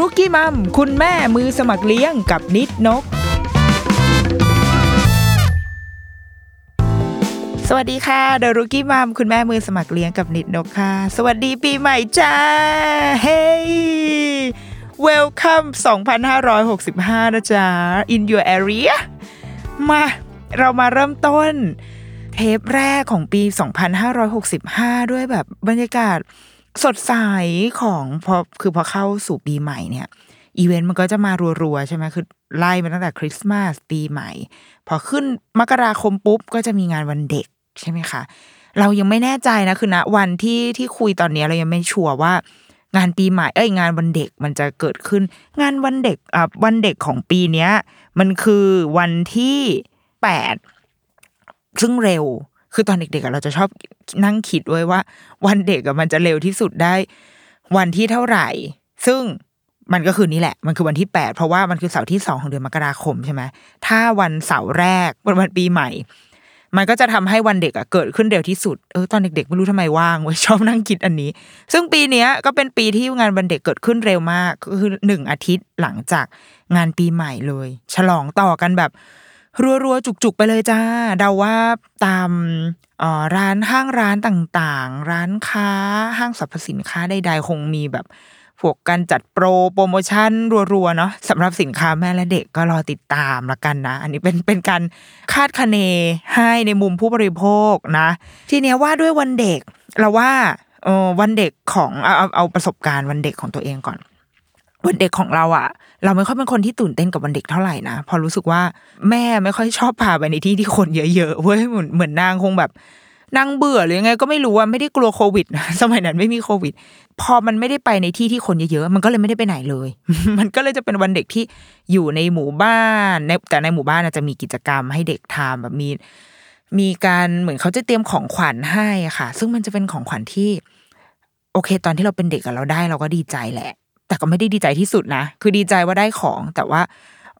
รุกี้มัมคุณแม่มือสมัครเลี้ยงกับนิดนก สวัสดีค่ะเดะรุกี้มัมคุณแม่มือสมัครเลี้ยงกับนิดนกค่ะ สวัสดีปีใหม่จ้า เฮ้ย Welcome 2565 นะจ๊ะ in your area มาเรามาเริ่มต้น เทปแรกของปี 2565 ด้วยแบบบรรยากาศ สดใสของพอคือพอเข้าสู่ปีใหม่เนี่ยอีเวนต์มันก็จะมารัวๆใช่ไหมคือไล่มาตั้งแต่คริสต์มาสปีใหม่ พอขึ้นมกราคมปุ๊บก็จะมีงานวันเด็กใช่ไหมคะ เรายังไม่แน่ใจนะคือณวันที่ที่คุยตอนนี้เรายังไม่ชัวร์ว่างานปีใหม่เอ้ยงานวันเด็กมันจะเกิดขึ้น งานวันเด็กอะวันเด็กของปีเนี้ย มันคือวันที่แปดซึ่งเร็ว คือตอนเด็กๆเราจะชอบนั่งคิดไว้ว่า วันเด็กมันจะเร็วที่สุดได้ วันที่เท่าไหร่ ซึ่งมันก็คือนี่แหละ มันคือวันที่แปดเพราะว่ามันคือเสาร์ที่สองของเดือนมกราคมใช่ไหมถ้าวันเสาร์แรกวันวันปีใหม่ มันก็จะทำให้วันเด็กอะเกิดขึ้นเร็วที่สุด เออตอนเด็กๆไม่รู้ทำไมว่างเว้ยชอบนั่งคิดอันนี้ ซึ่งปีเนี้ยก็เป็นปีที่งานวันเด็กเกิดขึ้นเร็วมากก็คือหนึ่งอาทิตย์หลังจากงานปีใหม่เลย ฉลองต่อกันแบบ รัวๆ จุกๆ ไปเลยจ้า เดาว่าตามร้านห้างร้านต่างๆ ร้านค้าห้างสรรพสินค้าใดๆ คงมีแบบพวกการจัดโปรโปรโมชั่นรัวๆ เนาะสำหรับสินค้าแม่และเด็กก็รอติดตามละกันนะ อันนี้เป็นเป็นการคาดคะเนให้ในมุมผู้บริโภคนะ ทีเนี้ยว่าด้วยวันเด็กเราว่าเออวันเด็กของเอาเอาประสบการณ์วันเด็กของตัวเองก่อน วันเด็กของเราอะเราไม่ค่อยเป็นคนที่ตื่นเต้นกับวันเด็กเท่าไหร่นะพอรู้สึกว่าแม่ไม่ค่อยชอบพาไปในที่ที่คนเยอะๆเว้ยเหมือนเหมือนนางคงแบบนางเบื่อหรือยังไงก็ไม่รู้ว่าไม่ได้กลัวโควิดนะสมัยนั้นไม่มีโควิด พอมันไม่ได้ไปในที่ที่คนเยอะๆมันก็เลยไม่ได้ไปไหนเลย มันก็เลยจะเป็นวันเด็กที่อยู่ในหมู่บ้านในแต่ในหมู่บ้านจะมีกิจกรรมให้เด็กทำแบบมี มีการเหมือนเขาจะเตรียมของขวัญให้ค่ะ ซึ่งมันจะเป็นของขวัญที่ โอเค ตอนที่เราเป็นเด็กเราได้เราก็ดีใจแหละ แต่ก็ไม่ได้ดีใจที่สุดนะ คือดีใจว่าได้ของ แต่ว่า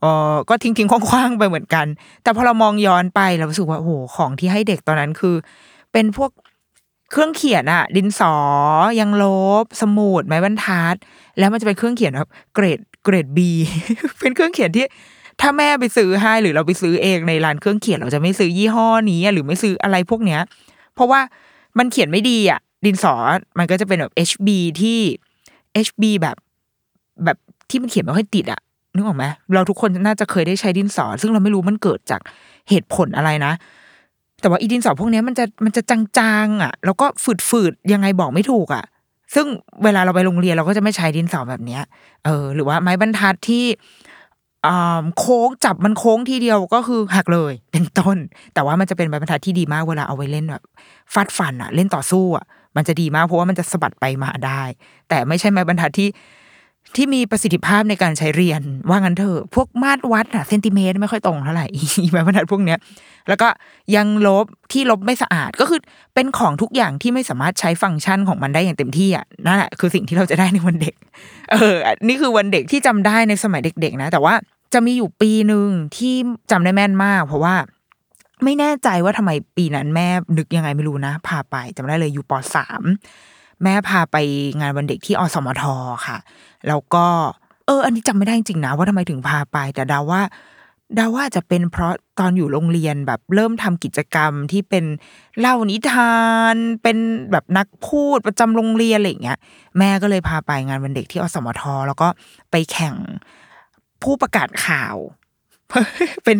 เออก็ทิ้งทิ้งคว้างๆไปเหมือนกัน แต่พอเรามองย้อนไปเรารู้สึกว่าโอ้โหของที่ให้เด็กตอนนั้นคือ เป็นพวกเครื่องเขียนอะดินสอยังลบ สมุดไม้บรรทัด แล้วมันจะเป็นเครื่องเขียนแบบเกรดเกรดบีเป็นเครื่องเขียนที่ถ้าแม่ไปซื้อให้หรือเราไปซื้อเองในร้านเครื่องเขียนเราจะไม่ซื้อยี่ห้อนี้หรือไม่ซื้ออะไรพวกเนี้ย เพราะว่ามันเขียนไม่ดีอะ ดินสอมันก็จะเป็นแบบ HB ที่ HB แบบ แบบที่มันเขียนไม่ค่อยติดอะนึกออกไหมเราทุกคนน่าจะเคยได้ใช้ดินสอ ซึ่งเราไม่รู้มันเกิดจากเหตุผลอะไรนะ แต่ว่าอีดินสอพวกนี้มันจะมันจะจางๆอะแล้วก็ฝืดๆยังไงบอกไม่ถูกอะซึ่งเวลาเราไปโรงเรียนเราก็จะไม่ใช้ดินสอแบบเนี้ย เออ หรือว่าไม้บรรทัดที่โค้งจับมันโค้งทีเดียวก็คือหักเลยเป็นต้น แต่ว่ามันจะเป็นไม้บรรทัดที่ดีมากเวลาเอาไว้เล่นแบบฟาดฟันอะเล่นต่อสู้อะมันจะดีมากเพราะว่ามันจะสะบัดไปมาได้ แต่ไม่ใช่ไม้บรรทัดที่ ที่มีประสิทธิภาพในการใช้เรียน ว่างั้นเถอะพวกมาตรวัดอะเซนติเมตรไม่ค่อยตรงเท่าไหร่อีไม้บรรทัดพวกเนี้ย แล้วก็ยังลบที่ลบไม่สะอาดก็คือเป็นของทุกอย่างที่ไม่สามารถใช้ฟังก์ชันของมันได้อย่างเต็มที่อะนั่นแหละคือสิ่งที่เราจะได้ในวันเด็ก เออ นี่คือวันเด็กที่จำได้ในสมัยเด็ก ๆ นะ แต่ว่าจะมีอยู่ปีหนึ่งที่จำได้แม่นมาก เพราะว่าไม่แน่ใจว่าทำไมปีนั้นแม่นึกยังไงไม่รู้นะพาไปจำได้เลยอยู่ปสาม แม่พาไปงานวันเด็กที่อสมทค่ะ แล้วก็เออ อันนี้จำไม่ได้จริงๆนะว่าทำไมถึงพาไป แต่เดาว่าดาว่าจะเป็นเพราะตอนอยู่โรงเรียนแบบเริ่มทำกิจกรรมที่เป็นเล่านิทาน เป็นแบบนักพูดประจำโรงเรียนอะไรอย่างเงี้ย แม่ก็เลยพาไปงานวันเด็กที่อสมทแล้วก็ไปแข่งผู้ประกาศข่าว เป็น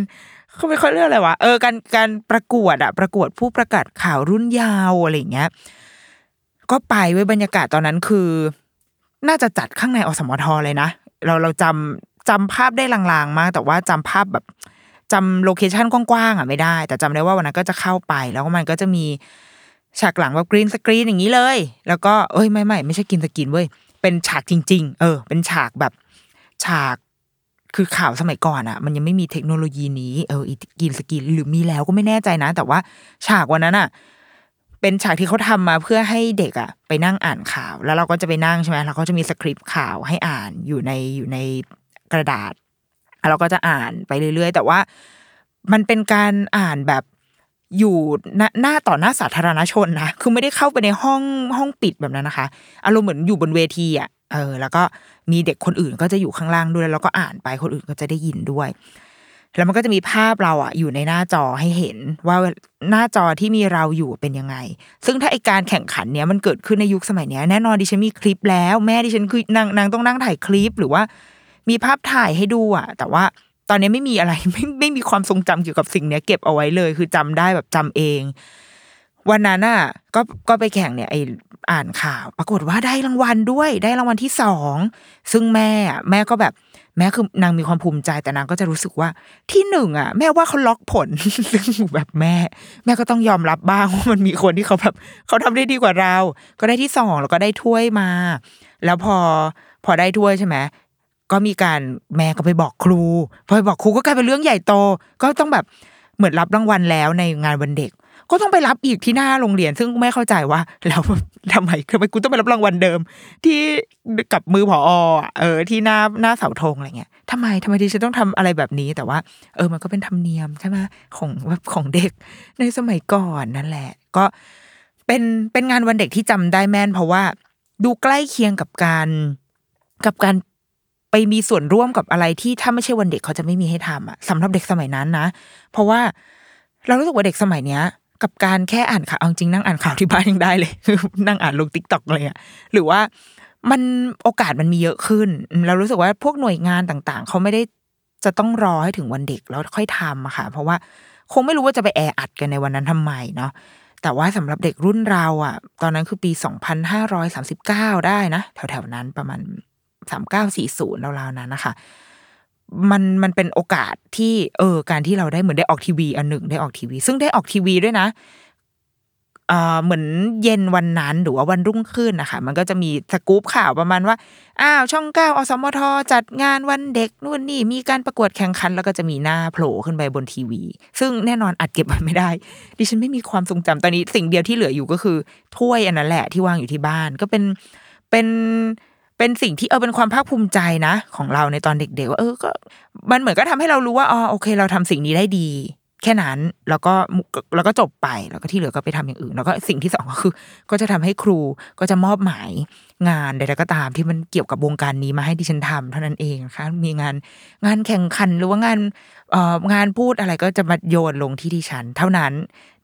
เขาไม่ค่อยเรียกอะไรวะเออการการประกวดอะประกวดผู้ประกาศข่าวรุ่นยาวอะไรอย่างเงี้ย ก็ไปไว้บรรยากาศตอนนั้นคือ น่าจะจัดข้างในอสมทเลยนะ เราเราจำจำภาพได้ลางๆมาก แต่ว่าจำภาพแบบจำ location กว้างๆอะไม่ได้ แต่จำได้ว่าวันนั้นก็จะเข้าไป แล้วก็มันก็จะมีฉากหลังแบบ green screen อย่างนี้เลย แล้วก็เอ้ยไม่ไม่ไม่ใช่ green screen เว้ยเป็นฉากจริง ๆ เออ เป็นฉากแบบฉากคือข่าวสมัยก่อนอะ มันยังไม่มีเทคโนโลยีนี้เออ green screen หรือมีแล้วก็ไม่แน่ใจนะ แต่ว่าฉากวันนั้นอะ เป็นฉากที่เขาทำมาเพื่อให้เด็กอะไปนั่งอ่านข่าว แล้วเราก็จะไปนั่งใช่ไหมแล้วก็จะมีสคริปต์ข่าวให้อ่านอยู่ในอยู่ในกระดาษแล้วเราก็จะอ่านไปเรื่อยๆ แต่ว่ามันเป็นการอ่านแบบอยู่หน้าหน้าต่อหน้าสาธารณชนนะคือไม่ได้เข้าไปในห้องห้องปิดแบบนั้นนะคะ อารมณ์เหมือนอยู่บนเวทีอะเออ แล้วก็มีเด็กคนอื่นก็จะอยู่ข้างล่างด้วยแล้วก็อ่านไปคนอื่นก็จะได้ยินด้วย แล้วมันก็จะมีภาพเราอะอยู่ในหน้าจอให้เห็นว่าหน้าจอที่มีเราอยู่เป็นยังไง ซึ่งถ้าไอการแข่งขันเนี้ยมันเกิดขึ้นในยุคสมัยเนี้ยแน่นอนดิฉันมีคลิปแล้ว แม่ดิฉันคือนางนางต้องนั่งถ่ายคลิปหรือว่า มีภาพถ่ายให้ดูอะ แต่ว่าตอนนี้ไม่มีอะไรไม่ไม่มีความทรงจำเกี่ยวกับสิ่งเนี้ยเก็บเอาไว้เลย คือจำได้แบบจำเอง วันนั้นอะก็ก็ไปแข่งเนี่ยไออ่านข่าว ปรากฏว่าได้รางวัลด้วยได้รางวัลที่สองซึ่งแม่อะแม่ก็แบบแม่คือนางมีความภูมิใจแต่นางก็จะรู้สึกว่าที่หนึ่งอะ แม่ว่าเขาล็อกผลซึ่งแบบแม่ แม่ก็ต้องยอมรับบ้างว่ามันมีคนที่เขาแบบเขาทำได้ดีกว่าเรา ก็ได้ที่สองแล้วก็ได้ถ้วยมา แล้วพอพอได้ถ้วยใช่ไหมก็มีการแม่ก็ไปบอกครู พอไปบอกครูก็กลายเป็นเรื่องใหญ่โต ก็ต้องแบบเหมือนรับรางวัลแล้วในงานวันเด็ก ก็ต้องไปรับอีกที่หน้าโรงเรียน ซึ่งไม่เข้าใจว่าแล้วทำไมทำไมกูต้องไปรับรางวัลเดิม ที่กับมือผออะเออ ที่หน้าหน้าเสาธงอะไรเงี้ยทำไมทำไมที่ฉันต้องทำอะไรแบบนี้แต่ว่า เออมันก็เป็นธรรมเนียมใช่ไหมของแบบของเด็กในสมัยก่อนนั่นแหละ ก็เป็นเป็นงานวันเด็กที่จำได้แม่น เพราะว่าดูใกล้เคียงกับการกับการไปมีส่วนร่วมกับอะไรที่ถ้าไม่ใช่วันเด็กเขาจะไม่มีให้ทำอะสำหรับเด็กสมัยนั้นนะ เพราะว่าเรารู้สึกว่าเด็กสมัยเนี้ย กับการแค่อ่านข่าวเอาจริงนั่งอ่านข่าวที่บ้านยังได้เลย นั่งอ่านลงติ๊กต็อกเลยอะหรือว่ามันโอกาสมันมีเยอะขึ้น เรารู้สึกว่าพวกหน่วยงานต่างๆ เขาไม่ได้จะต้องรอให้ถึงวันเด็กแล้วค่อยทำอะค่ะ เพราะว่าคงไม่รู้ว่าจะไปแออัดกันในวันนั้นทำไมเนาะแต่ว่าสำหรับเด็กรุ่นเราอะตอนนั้นคือปี 2539 ได้นะ แถวๆนั้นประมาณ 3940ราวๆนั้นนะคะ มันมันเป็นโอกาสที่เออการที่เราได้เหมือนได้ออกทีวีอันหนึ่งได้ออกทีวี ซึ่งได้ออกทีวีด้วยนะเอ่อเหมือนเย็นวันนั้นหรือว่าวันรุ่งขึ้นนะคะมันก็จะมีสกู๊ปข่าวประมาณว่าอ้าวช่องเก้าอสมทจัดงานวันเด็กนู่นนี่มีการประกวดแข่งขัน แล้วก็จะมีหน้าโผล่ขึ้นไปบนทีวี ซึ่งแน่นอนอัดเก็บมันไม่ได้ ดิฉันไม่มีความทรงจำตอนนี้สิ่งเดียวที่เหลืออยู่ก็คือถ้วยอันนั้นแหละที่วางอยู่ที่บ้าน ก็เป็นเป็น เป็นสิ่งที่เออเป็นความภาคภูมิใจนะ ของเราในตอนเด็ก ๆ ว่าเออก็ มันเหมือนก็ทำให้เรารู้ว่าอ๋อโอเค เราทำสิ่งนี้ได้ดี แค่นั้นแล้วก็แล้วก็จบไปแล้วก็ที่เหลือก็ไปทำอย่างอื่น แล้วก็สิ่งที่สองก็คือ ก็จะทำให้ครูก็จะมอบหมายงานใดๆก็ตาม ที่มันเกี่ยวกับวงการนี้มาให้ดิฉันทำเท่านั้นเองนะคะมีงานงานแข่งขันหรือว่างานเอ่องานพูดอะไรก็จะมาโยนลงที่ดิฉัน เท่านั้น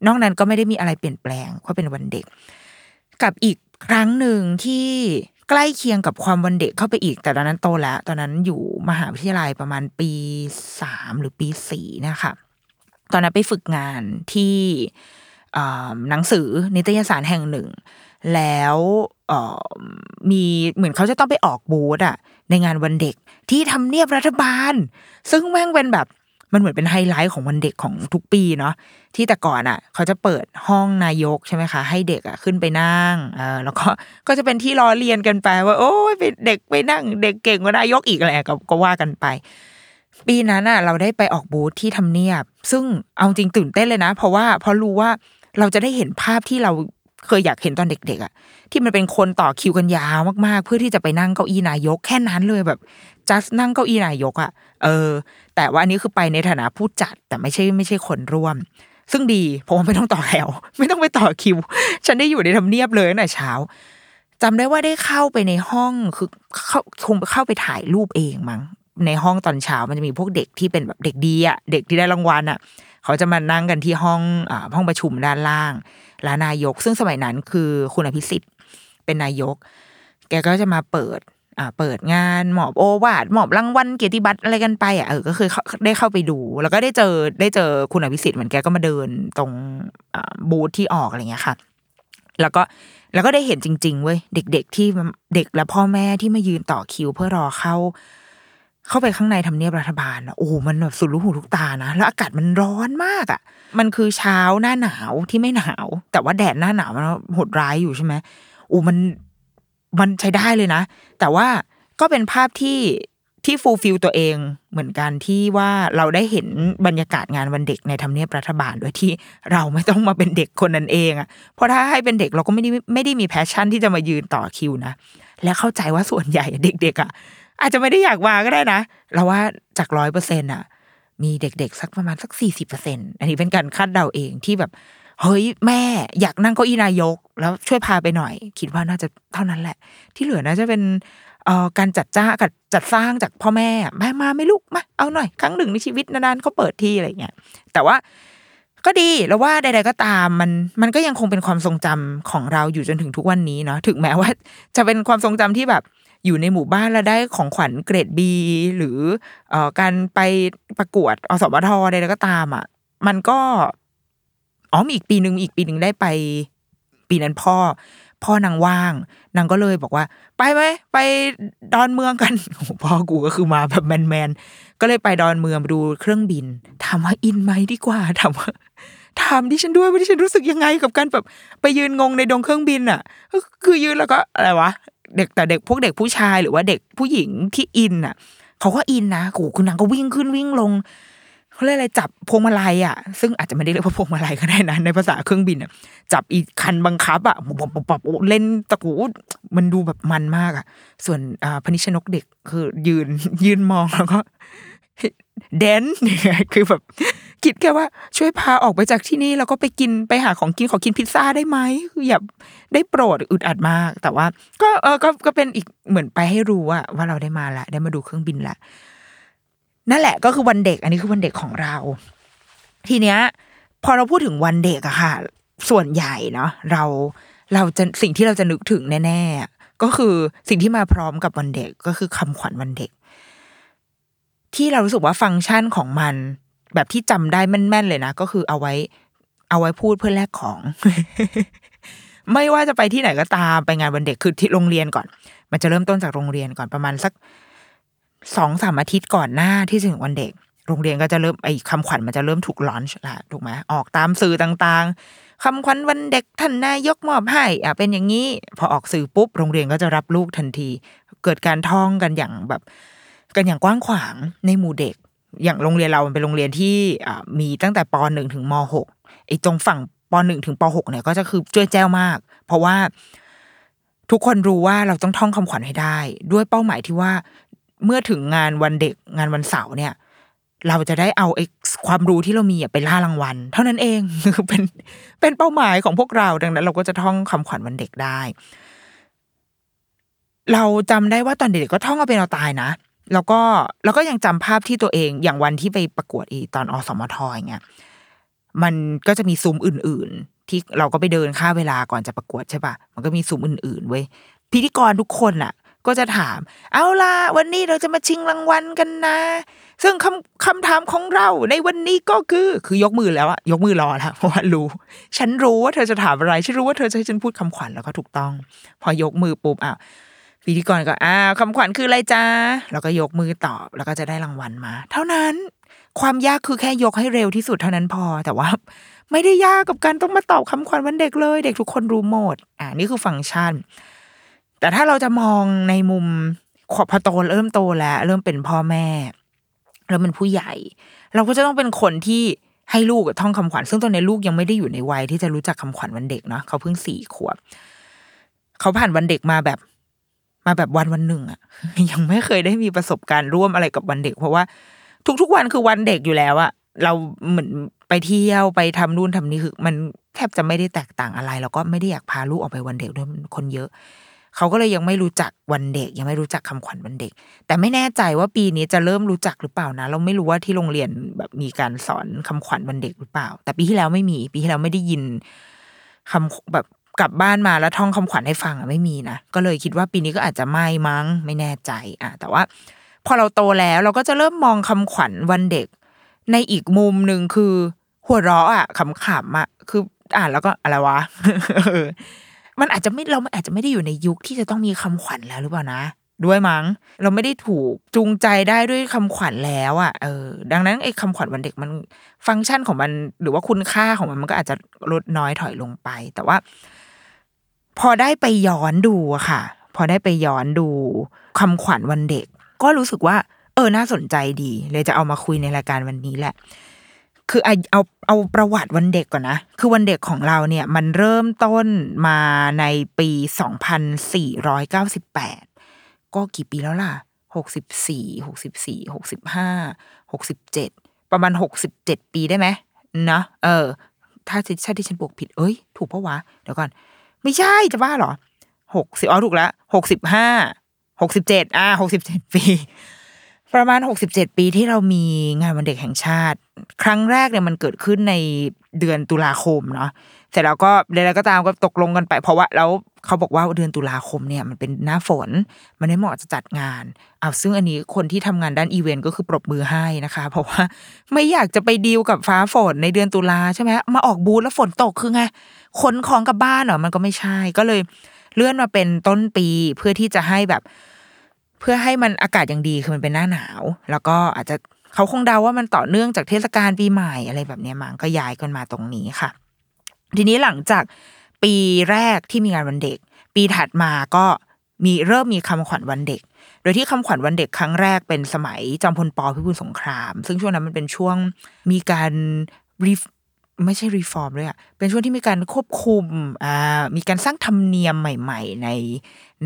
นอกนั้นก็ไม่ได้มีอะไรเปลี่ยนแปลงเพราะเป็นวันเด็ก กับอีกครั้งหนึ่งที่ ใกล้เคียงกับความวันเด็กเข้าไปอีก แต่ตอนนั้นโตแล้ว ตอนนั้นอยู่มหาวิทยาลัยประมาณปีสามหรือปีสี่นะคะตอนนั้นไปฝึกงานที่หนังสือนิตยสารแห่งหนึ่ง แล้วมีเหมือนเขาจะต้องไปออกบูธอะในงานวันเด็กที่ทำเนียบรัฐบาล ซึ่งแม่งเป็นแบบ มันเหมือนเป็นไฮไลท์ของวันเด็กของทุกปีเนาะที่แต่ก่อนอะ เขาจะเปิดห้องนายกใช่ไหมคะ ให้เด็กอะขึ้นไปนั่งเออแล้วก็ก็จะเป็นที่ล้อเลียนกันไปว่า โอ้ยเป็นเด็กไปนั่ง เด็กเก่งกว่านายกอีกอะไรก็ก็ว่ากันไป ปีนั้นอะ เราได้ไปออกบูธที่ทำเนียบ ซึ่งเอาจริงตื่นเต้นเลยนะ เพราะว่าพอรู้ว่าเราจะได้เห็นภาพที่เรา เคยอยากเห็นตอนเด็กๆอะ ที่มันเป็นคนต่อคิวกันยาวมากๆ เพื่อที่จะไปนั่งเก้าอี้นายกแค่นั้นเลยแบบจัสนั่งเก้าอี้นายกอะเออ แต่ว่าอันนี้คือไปในฐานะผู้จัดแต่ไม่ใช่ไม่ใช่คนร่วม ซึ่งดีเพราะว่าไม่ต้องต่อแถวไม่ต้องไปต่อคิว ฉันได้อยู่ในทำเนียบเลยตั้งแต่เช้าจำได้ว่าได้เข้าไปในห้องคือเข้าคงเข้าไปถ่ายรูปเองมั้งในห้องตอนเช้ามันจะมีพวกเด็กที่เป็นแบบเด็กดีอะเด็กที่ได้รางวัลอะเขาจะมานั่งกันที่ห้องอ่าห้องประชุมด้านล่าง และนายก ซึ่งสมัยนั้นคือคุณอภิสิทธิ์เป็นนายก แกก็จะมาเปิดอ่าเปิดงานหมอบโอวาดหมอบรางวัลเกียรติบัตรอะไรกันไปอะเออก็คือได้เข้าไปดู แล้วก็ได้เจอได้เจอคุณอภิสิทธิ์เหมือนแกก็มาเดินตรงอ่าบูธที่ออกอะไรเงี้ยค่ะ แล้วก็แล้วก็ได้เห็นจริง ๆ เว้ยเด็ก ๆ ที่เด็กและพ่อแม่ที่มายืนต่อคิวเพื่อรอเข้า เข้าไปข้างในทำเนียบรัฐบาลโอ้มันแบบสุดลูกหูลูกตานะ แล้วอากาศมันร้อนมากอะ มันคือเช้าหน้าหนาวที่ไม่หนาว แต่ว่าแดดหน้าหนาวมันโหดร้ายอยู่ใช่ไหมโอ้มันมันใช้ได้เลยนะ แต่ว่าก็เป็นภาพที่ที่ fulfill ตัวเองเหมือนกันที่ว่าเราได้เห็นบรรยากาศงานวันเด็กในทำเนียบรัฐบาลโดยที่เราไม่ต้องมาเป็นเด็กคนนั้นเองอะเพราะถ้าให้เป็นเด็กเราก็ไม่ได้ไม่ได้มี passion ที่จะมายืนต่อคิวนะและเข้าใจว่าส่วนใหญ่เด็กๆอะ อาจจะไม่ได้อยากมาก็ได้นะ เราว่าจากร้อยเปอร์เซ็นต์อะ มีเด็กๆ สักประมาณสักสี่สิบเปอร์เซ็นอันนี้เป็นการคาดเดาเองที่แบบ เฮ้ยแม่อยากนั่งเก้าอี้นายก แล้วช่วยพาไปหน่อย คิดว่าน่าจะเท่านั้นแหละ ที่เหลือน่าจะเป็นเอ่อการจัดจ้ากับจัดสร้างจากพ่อแม่มามาไม่ลูกมาเอาหน่อย ครั้งหนึ่งในชีวิตนานๆเขาเปิดที่อะไรเงี้ยแต่ว่าก็ดีแล้วว่าใด ๆ ก็ตามมันมันก็ยังคงเป็นความทรงจำของเราอยู่จนถึงทุกวันนี้เนาะถึงแม้ว่า จะเป็นความทรงจำที่แบบ อยู่ในหมู่บ้านแล้วได้ของขวัญเกรดบีหรือเอ่อการไปประกวดอสมทใดๆก็ตามอะ มันก็อ๋อมีอีกปีหนึ่งอีกปีหนึ่งได้ไป ปีนั้นพ่อ พ่อนางว่าง นางก็เลยบอกว่า ไปไหมไปดอนเมืองกันพ่อกูก็คือมาแบบแมนแมนก็เลยไปดอนเมืองดูเครื่องบินถามว่าอินไหมดีกว่าถามว่าถามดิฉันด้วยว่าดิฉันรู้สึกยังไงกับการแบบไปยืนงงในดงเครื่องบินอะคือยืนแล้วก็อะไรวะ เด็กแต่เด็กพวกเด็กผู้ชายหรือว่าเด็กผู้หญิงที่อินอะเขาก็อินนะโหคุณนางก็วิ่งขึ้นวิ่งลงเขาเรียกอะไรจับพวงมาลัยอะ ซึ่งอาจจะไม่ได้เรียกว่าพวงมาลัยก็ได้นะในภาษาเครื่องบินอะจับอีกคันบังคับอะปบปบเล่นตะกูมันดูแบบมันมากอะ ส่วนอ่าพนิชนกเด็กคือยืนยืนมองแล้วก็เดนคือแบบ คิดแค่ว่าช่วยพาออกไปจากที่นี่แล้วก็ไปกินไปหาของกินขอกินพิซซ่าได้ไหมคืออย่าได้โปรดอึดอัดมาก แต่ว่า ก็เออก็ก็เป็นอีกเหมือนไปให้รู้ว่าว่าเราได้มาละ ได้มาดูเครื่องบินละนั่นแหละก็คือวันเด็ก อันนี้คือวันเด็กของเรา ทีเนี้ย พอเราพูดถึงวันเด็กอะค่ะ ส่วนใหญ่เนาะเราเราจะสิ่งที่เราจะนึกถึงแน่ ๆ ก็คือสิ่งที่มาพร้อมกับวันเด็กก็คือคำขวัญวันเด็ก ที่เรารู้สึกว่าฟังก์ชันของมัน แบบที่จำได้แม่นๆเลยนะ ก็คือเอาไว้ เอาไว้พูดเพื่อแลกของ ไม่ว่าจะไปที่ไหนก็ตามไปงานวันเด็กคือที่โรงเรียนก่อน มันจะเริ่มต้นจากโรงเรียนก่อนประมาณสักสองสามอาทิตย์ก่อนหน้าที่ถึงวันเด็ก โรงเรียนก็จะเริ่มไอ้คำขวัญมันจะเริ่มถูกลอนช์ละถูกไหมออกตามสื่อต่างๆคำขวัญวันเด็กท่านนายกมอบให้อะเป็นอย่างนี้ พอออกสื่อปุ๊บ โรงเรียนก็จะรับลูกทันที เกิดการท่องกันอย่างแบบ กันอย่างกว้างขวางในหมู่เด็ก อย่างโรงเรียนเรามันเป็นโรงเรียนที่มีตั้งแต่ปหนึ่งถึงมหกไอ้ตรงฝั่งปหนึ่งถึงปหกเนี่ยก็จะคือช่วยแจ้วมาก เพราะว่าทุกคนรู้ว่าเราต้องท่องคำขวัญให้ได้ ด้วยเป้าหมายที่ว่าเมื่อถึงงานวันเด็กงานวันเสาร์เนี่ย เราจะได้เอาไอ้ความรู้ที่เรามีไปล่ารางวัล เท่านั้นเองคือเป็นเป็นเป้าหมายของพวกเราดังนั้น เราก็จะท่องคำขวัญวันเด็กได้ เราจำได้ว่าตอนเด็กๆก็ท่องเอาเป็นเอาตายนะ แล้วก็แล้วก็ยังจำภาพที่ตัวเองอย่างวันที่ไปประกวดอีตอนอสมทอย่างเงี้ยมันก็จะมีซุ้มอื่น ๆ ที่เราก็ไปเดินค่าเวลาก่อนจะประกวดใช่ปะมันก็มีซุ้มอื่น ๆ เว้ยพิธีกรทุกคนอะก็จะถาม เอาล่ะวันนี้เราจะมาชิงรางวัลกันนะ ซึ่งคำคำถามของเราในวันนี้ก็คือคือยกมือแล้วอะยกมือรอแล้วเพราะว่ารู้ ฉันรู้ว่าเธอจะถามอะไรฉันรู้ว่าเธอจะให้ฉันพูดคำขวัญแล้วก็ถูกต้อง พอยกมือปุ๊บอะ พิธีกรก็อ้าวคำขวัญคืออะไรจ้าแล้วก็ยกมือตอบแล้วก็จะได้รางวัลมา เท่านั้น ความยากคือแค่ยกให้เร็วที่สุดเท่านั้นพอ แต่ว่า ไม่ได้ยากกับการต้องมาตอบคำขวัญวันเด็กเลย เด็กทุกคนรู้หมด อ่านี่คือฟังก์ชัน แต่ถ้าเราจะมองในมุมพอโตเริ่มโตแล้ว เริ่มเป็นพ่อแม่เริ่มเป็นผู้ใหญ่ เราก็จะต้องเป็นคนที่ให้ลูกท่องคำขวัญซึ่งตอนนี้ลูกยังไม่ได้อยู่ในวัยที่จะรู้จักคำขวัญวันเด็กเนาะเขาเพิ่งสี่ขวบเขาผ่านวันเด็กมาแบบ มาแบบวันวันหนึ่งอะยังไม่เคยได้มีประสบการณ์ร่วมอะไรกับวันเด็ก เพราะว่า ทุกๆวันคือวันเด็กอยู่แล้วอะเราเหมือนไปเที่ยวไปทำนู่นทำนี่คือมันแทบจะไม่ได้แตกต่างอะไร แล้วก็ไม่ได้อยากพาลูกออกไปวันเด็กด้วยคนเยอะ เขาก็เลยยังไม่รู้จักวันเด็ก ยังไม่รู้จักคำขวัญวันเด็ก แต่ไม่แน่ใจว่าปีนี้จะเริ่มรู้จักหรือเปล่านะ เราไม่รู้ว่าที่โรงเรียนแบบมีการสอนคำขวัญวันเด็กหรือเปล่า แต่ปีที่แล้วไม่มี ปีที่แล้วไม่ได้ยินคำแบบ กลับบ้านมาแล้วท่องคำขวัญให้ฟังอะไม่มีนะก็เลยคิดว่าปีนี้ก็อาจจะไม่มั้งไม่แน่ใจอะแต่ว่า พอเราโตแล้วเราก็จะเริ่มมองคำขวัญวันเด็ก ในอีกมุมหนึ่งคือ หัวเราะอะขำๆอะคือ อ่านแล้วก็อะไรวะมันอาจจะไม่เราอาจจะไม่ได้อยู่ในยุคที่จะต้องมีคำขวัญแล้วหรือเปล่านะด้วยมั้ง เราไม่ได้ถูกจูงใจได้ด้วยคำขวัญแล้วอะเออดังนั้นไอ้คำขวัญวันเด็กมันฟังก์ชันของมัน หรือว่าคุณค่าของมันมันก็อาจจะลดน้อยถอยลงไป แต่ว่า พอได้ไปย้อนดูอะค่ะ พอได้ไปย้อนดูคำขวัญวันเด็ก ก็รู้สึกว่า เออน่าสนใจดี เลยจะเอามาคุยในรายการวันนี้แหละ คือเอาเอาเอาประวัติวันเด็กก่อนนะ คือวันเด็กของเราเนี่ย มันเริ่มต้นมาในปีสองพันสี่ร้อยเก้าสิบแปดก็กี่ปีแล้วล่ะหกสิบสี่หกสิบสี่หกสิบห้าหกสิบเจ็ดประมาณหกสิบเจ็ดปีได้ไหมนะเออ ถ้าถ้าที่ฉันบวกผิดเอ้ย ถูกปะวะ เดี๋ยวก่อน ไม่ใช่จะบ้าเหรอหกสิบอ๋อถูกแล้วหกสิบห้าหกสิบเจ็ดอ่าหกสิบเจ็ดปี ประมาณหกสิบเจ็ดปีที่เรามีงานวันเด็กแห่งชาติ ครั้งแรกเนี่ยมันเกิดขึ้นในเดือนตุลาคมเนาะเสร็จแล้วก็ใดๆก็ตามก็ตกลงกันไป เพราะว่าแล้ว เขาบอกว่าเดือนตุลาคมเนี่ยมันเป็นหน้าฝน มันไม่เหมาะจะจัดงานเอาซึ่งอันนี้คนที่ทำงานด้านอีเวนต์ก็คือปรบมือให้นะคะ เพราะว่าไม่อยากจะไปดีลกับฟ้าฝนในเดือนตุลาใช่ไหมมาออกบูธแล้วฝนตกคือไงขนของกลับบ้านเหรอมันก็ไม่ใช่ก็เลยเลื่อนมาเป็นต้นปีเพื่อที่จะให้แบบ เพื่อให้มันอากาศยังดีคือมันเป็นหน้าหนาว แล้วก็อาจจะเขาคงเดาว่ามันต่อเนื่องจากเทศกาลปีใหม่อะไรแบบนี้มันก็ย้ายกันมาตรงนี้ค่ะ ทีนี้หลังจาก ปีแรกที่มีงานวันเด็ก ปีถัดมาก็มีเริ่มมีคำขวัญวันเด็ก โดยที่คำขวัญวันเด็กครั้งแรกเป็นสมัยจอมพลปพิบูลสงคราม ซึ่งช่วงนั้นมันเป็นช่วงมีการรีไม่ใช่รีฟอร์มเลยอะเป็นช่วงที่มีการควบคุมอ่ามีการสร้างธรรมเนียมใหม่ ๆ ใน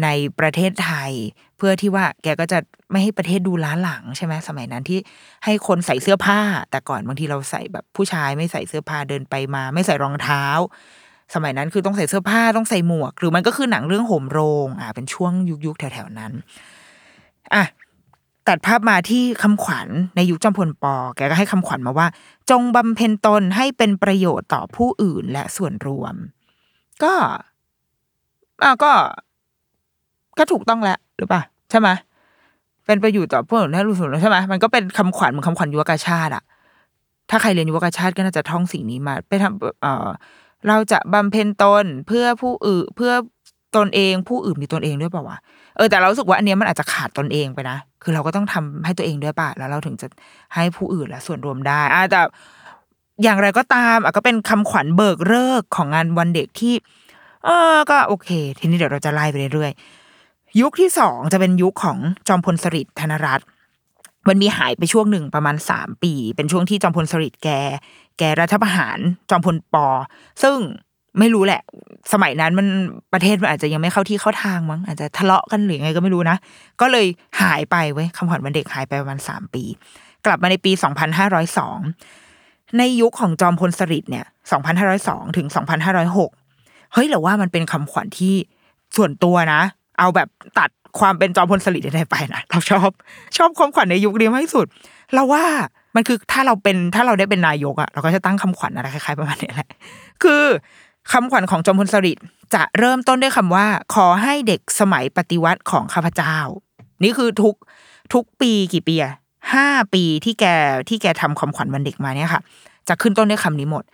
ในประเทศไทย เพื่อที่ว่าแกก็จะไม่ให้ประเทศดูล้าหลังใช่ไหมสมัยนั้นที่ให้คนใส่เสื้อผ้า แต่ก่อนบางทีเราใส่แบบผู้ชายไม่ใส่เสื้อผ้าเดินไปมา ไม่ใส่รองเท้า สมัยนั้นคือต้องใส่เสื้อผ้าต้องใส่หมวก หรือมันก็คือหนังเรื่องโหมโรง อ่า เป็นช่วงยุคยุคแถวๆนั้น อะตัดภาพมาที่คำขวัญในยุคจอมพลปอ แกก็ให้คำขวัญมาว่า จงบำเพ็ญตนให้เป็นประโยชน์ต่อผู้อื่นและส่วนรวม ก็อ่าก็ ก็ถูกต้องแล้วหรือเปล่าใช่ไหมเป็นประโยชน์ต่อผู้อื่นและส่วนรวมใช่ไหมมันก็เป็นคำขวัญเหมือนคำขวัญยุวกาชาติอะถ้าใครเรียนยุวกาชาติก็น่าจะท่องสิ่งนี้มา ไปทำเอ่อ เราจะบำเพ็ญตนเพื่อผู้อื่นเพื่อตนเองผู้อื่นมีตนเองด้วยเปล่าวะเออแต่เราสึกว่าอันเนี้ยมันอาจจะขาดตนเองไปนะคือเราก็ต้องทำให้ตัวเองด้วยป่ะแล้วเราถึงจะให้ผู้อื่นและส่วนรวมได้อ่าแต่อย่างไรก็ตามอะก็เป็นคำขวัญเบิกเลิกของงานวันเด็กที่ เออก็โอเค ทีนี้เดี๋ยวเราจะไล่ไปเรื่อยๆยุคที่สองจะเป็นยุคของจอมพลสฤษดิ์ธนรัตน์มันมีหายไปช่วงหนึ่งประมาณสามปี เป็นช่วงที่จอมพลสฤษดิ์แก แกรัฐประหารจอมพลปอ ซึ่งไม่รู้แหละ สมัยนั้นมันประเทศมันอาจจะยังไม่เข้าที่เข้าทางมั้งอาจจะทะเลาะกันหรือไงก็ไม่รู้นะ ก็เลยหายไปเว้ยคำขวัญวันเด็กหายไปประมาณสามปี กลับมาในปีสองพันห้าร้อยสองในยุคของจอมพลสฤษดิ์เนี่ยสองพันห้าร้อยสองถึงสองพันห้าร้อยหกเฮ้ยหรือว่ามันเป็นคำขวัญที่ส่วนตัวนะ เอาแบบตัดความเป็นจอมพลสฤษดิ์ได้ไปนะเราชอบ ชอบคำขวัญในยุคนี้มากที่สุด เราว่า มันคือถ้าเราเป็นถ้าเราได้เป็นนายกอะเราก็จะตั้งคำขวัญอะไรคล้ายๆประมาณนี้แหละคือคำขวัญของจอมพลสฤษดิ์จะเริ่มต้นด้วยคำว่า ขอให้เด็กสมัยปฏิวัติของข้าพเจ้า นี่คือทุกทุกปีกี่ปีอะห้าปีที่แกที่แกทำคำขวัญวันเด็กมาเนี่ยค่ะ จะขึ้นต้นด้วยคำนี้หมด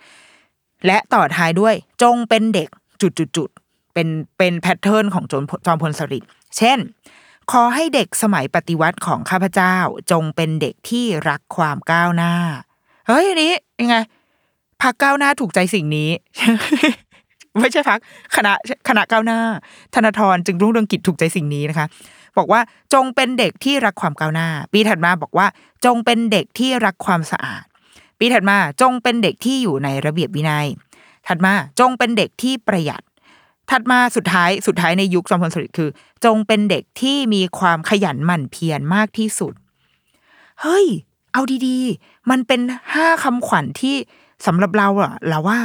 และต่อท้ายด้วยจงเป็นเด็กจุดจุดจุดเป็นเป็นแพทเทิร์นของจอมจอมพลสฤษดิ์เช่น ขอให้เด็กสมัยปฏิวัติของข้าพเจ้าจงเป็นเด็กที่รักความก้าวหน้า เฮ้ยอันนี้ยังไงพักก้าวหน้าถูกใจสิ่งนี้ ไม่ใช่พักคณะคณะก้าวหน้า ธนาธรจึงรุ่งเรืองกิจถูกใจสิ่งนี้นะคะ บอกว่าจงเป็นเด็กที่รักความก้าวหน้า ปีถัดมาบอกว่า จงเป็นเด็กที่รักความสะอาด ปีถัดมาจงเป็นเด็กที่อยู่ในระเบียบวินัย ถัดมาจงเป็นเด็กที่ประหยัด ถัดมาสุดท้ายสุดท้ายในยุคจอมพลสฤษดิ์คือ จงเป็นเด็กที่มีความขยันหมั่นเพียรมากที่สุด เฮ้ย เอาดีๆ มันเป็นห้าคำขวัญที่สำหรับเราอะเราว่า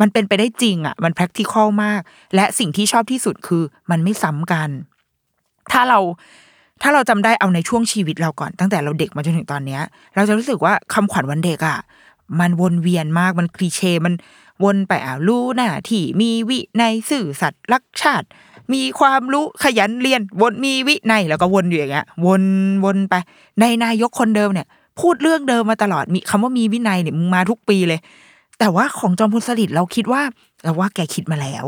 มันเป็นไปได้จริงอะมัน practical มาก และสิ่งที่ชอบที่สุดคือมันไม่ซ้ำกัน ถ้าเราถ้าเราจำได้เอาในช่วงชีวิตเราก่อนตั้งแต่เราเด็กมาจนถึงตอนเนี้ย เราจะรู้สึกว่าคำขวัญวันเด็กอะมันวนเวียนมากมันคลีเช่มัน วนไปอะรู้หน้าที่มีวิในยซื่อสัตย์รักชาติ มีความรู้ขยันเรียนวนมีวิในยแล้วก็วนอยู่อย่างเงี้ยวนวนไป ในนายกคนเดิมเนี่ย พูดเรื่องเดิมมาตลอดมีคำว่ามีวินัยเนี่ยมึงมาทุกปีเลย แต่ว่าของจอมพลสฤษดิ์เราคิดว่าเราว่าแกคิดมาแล้ว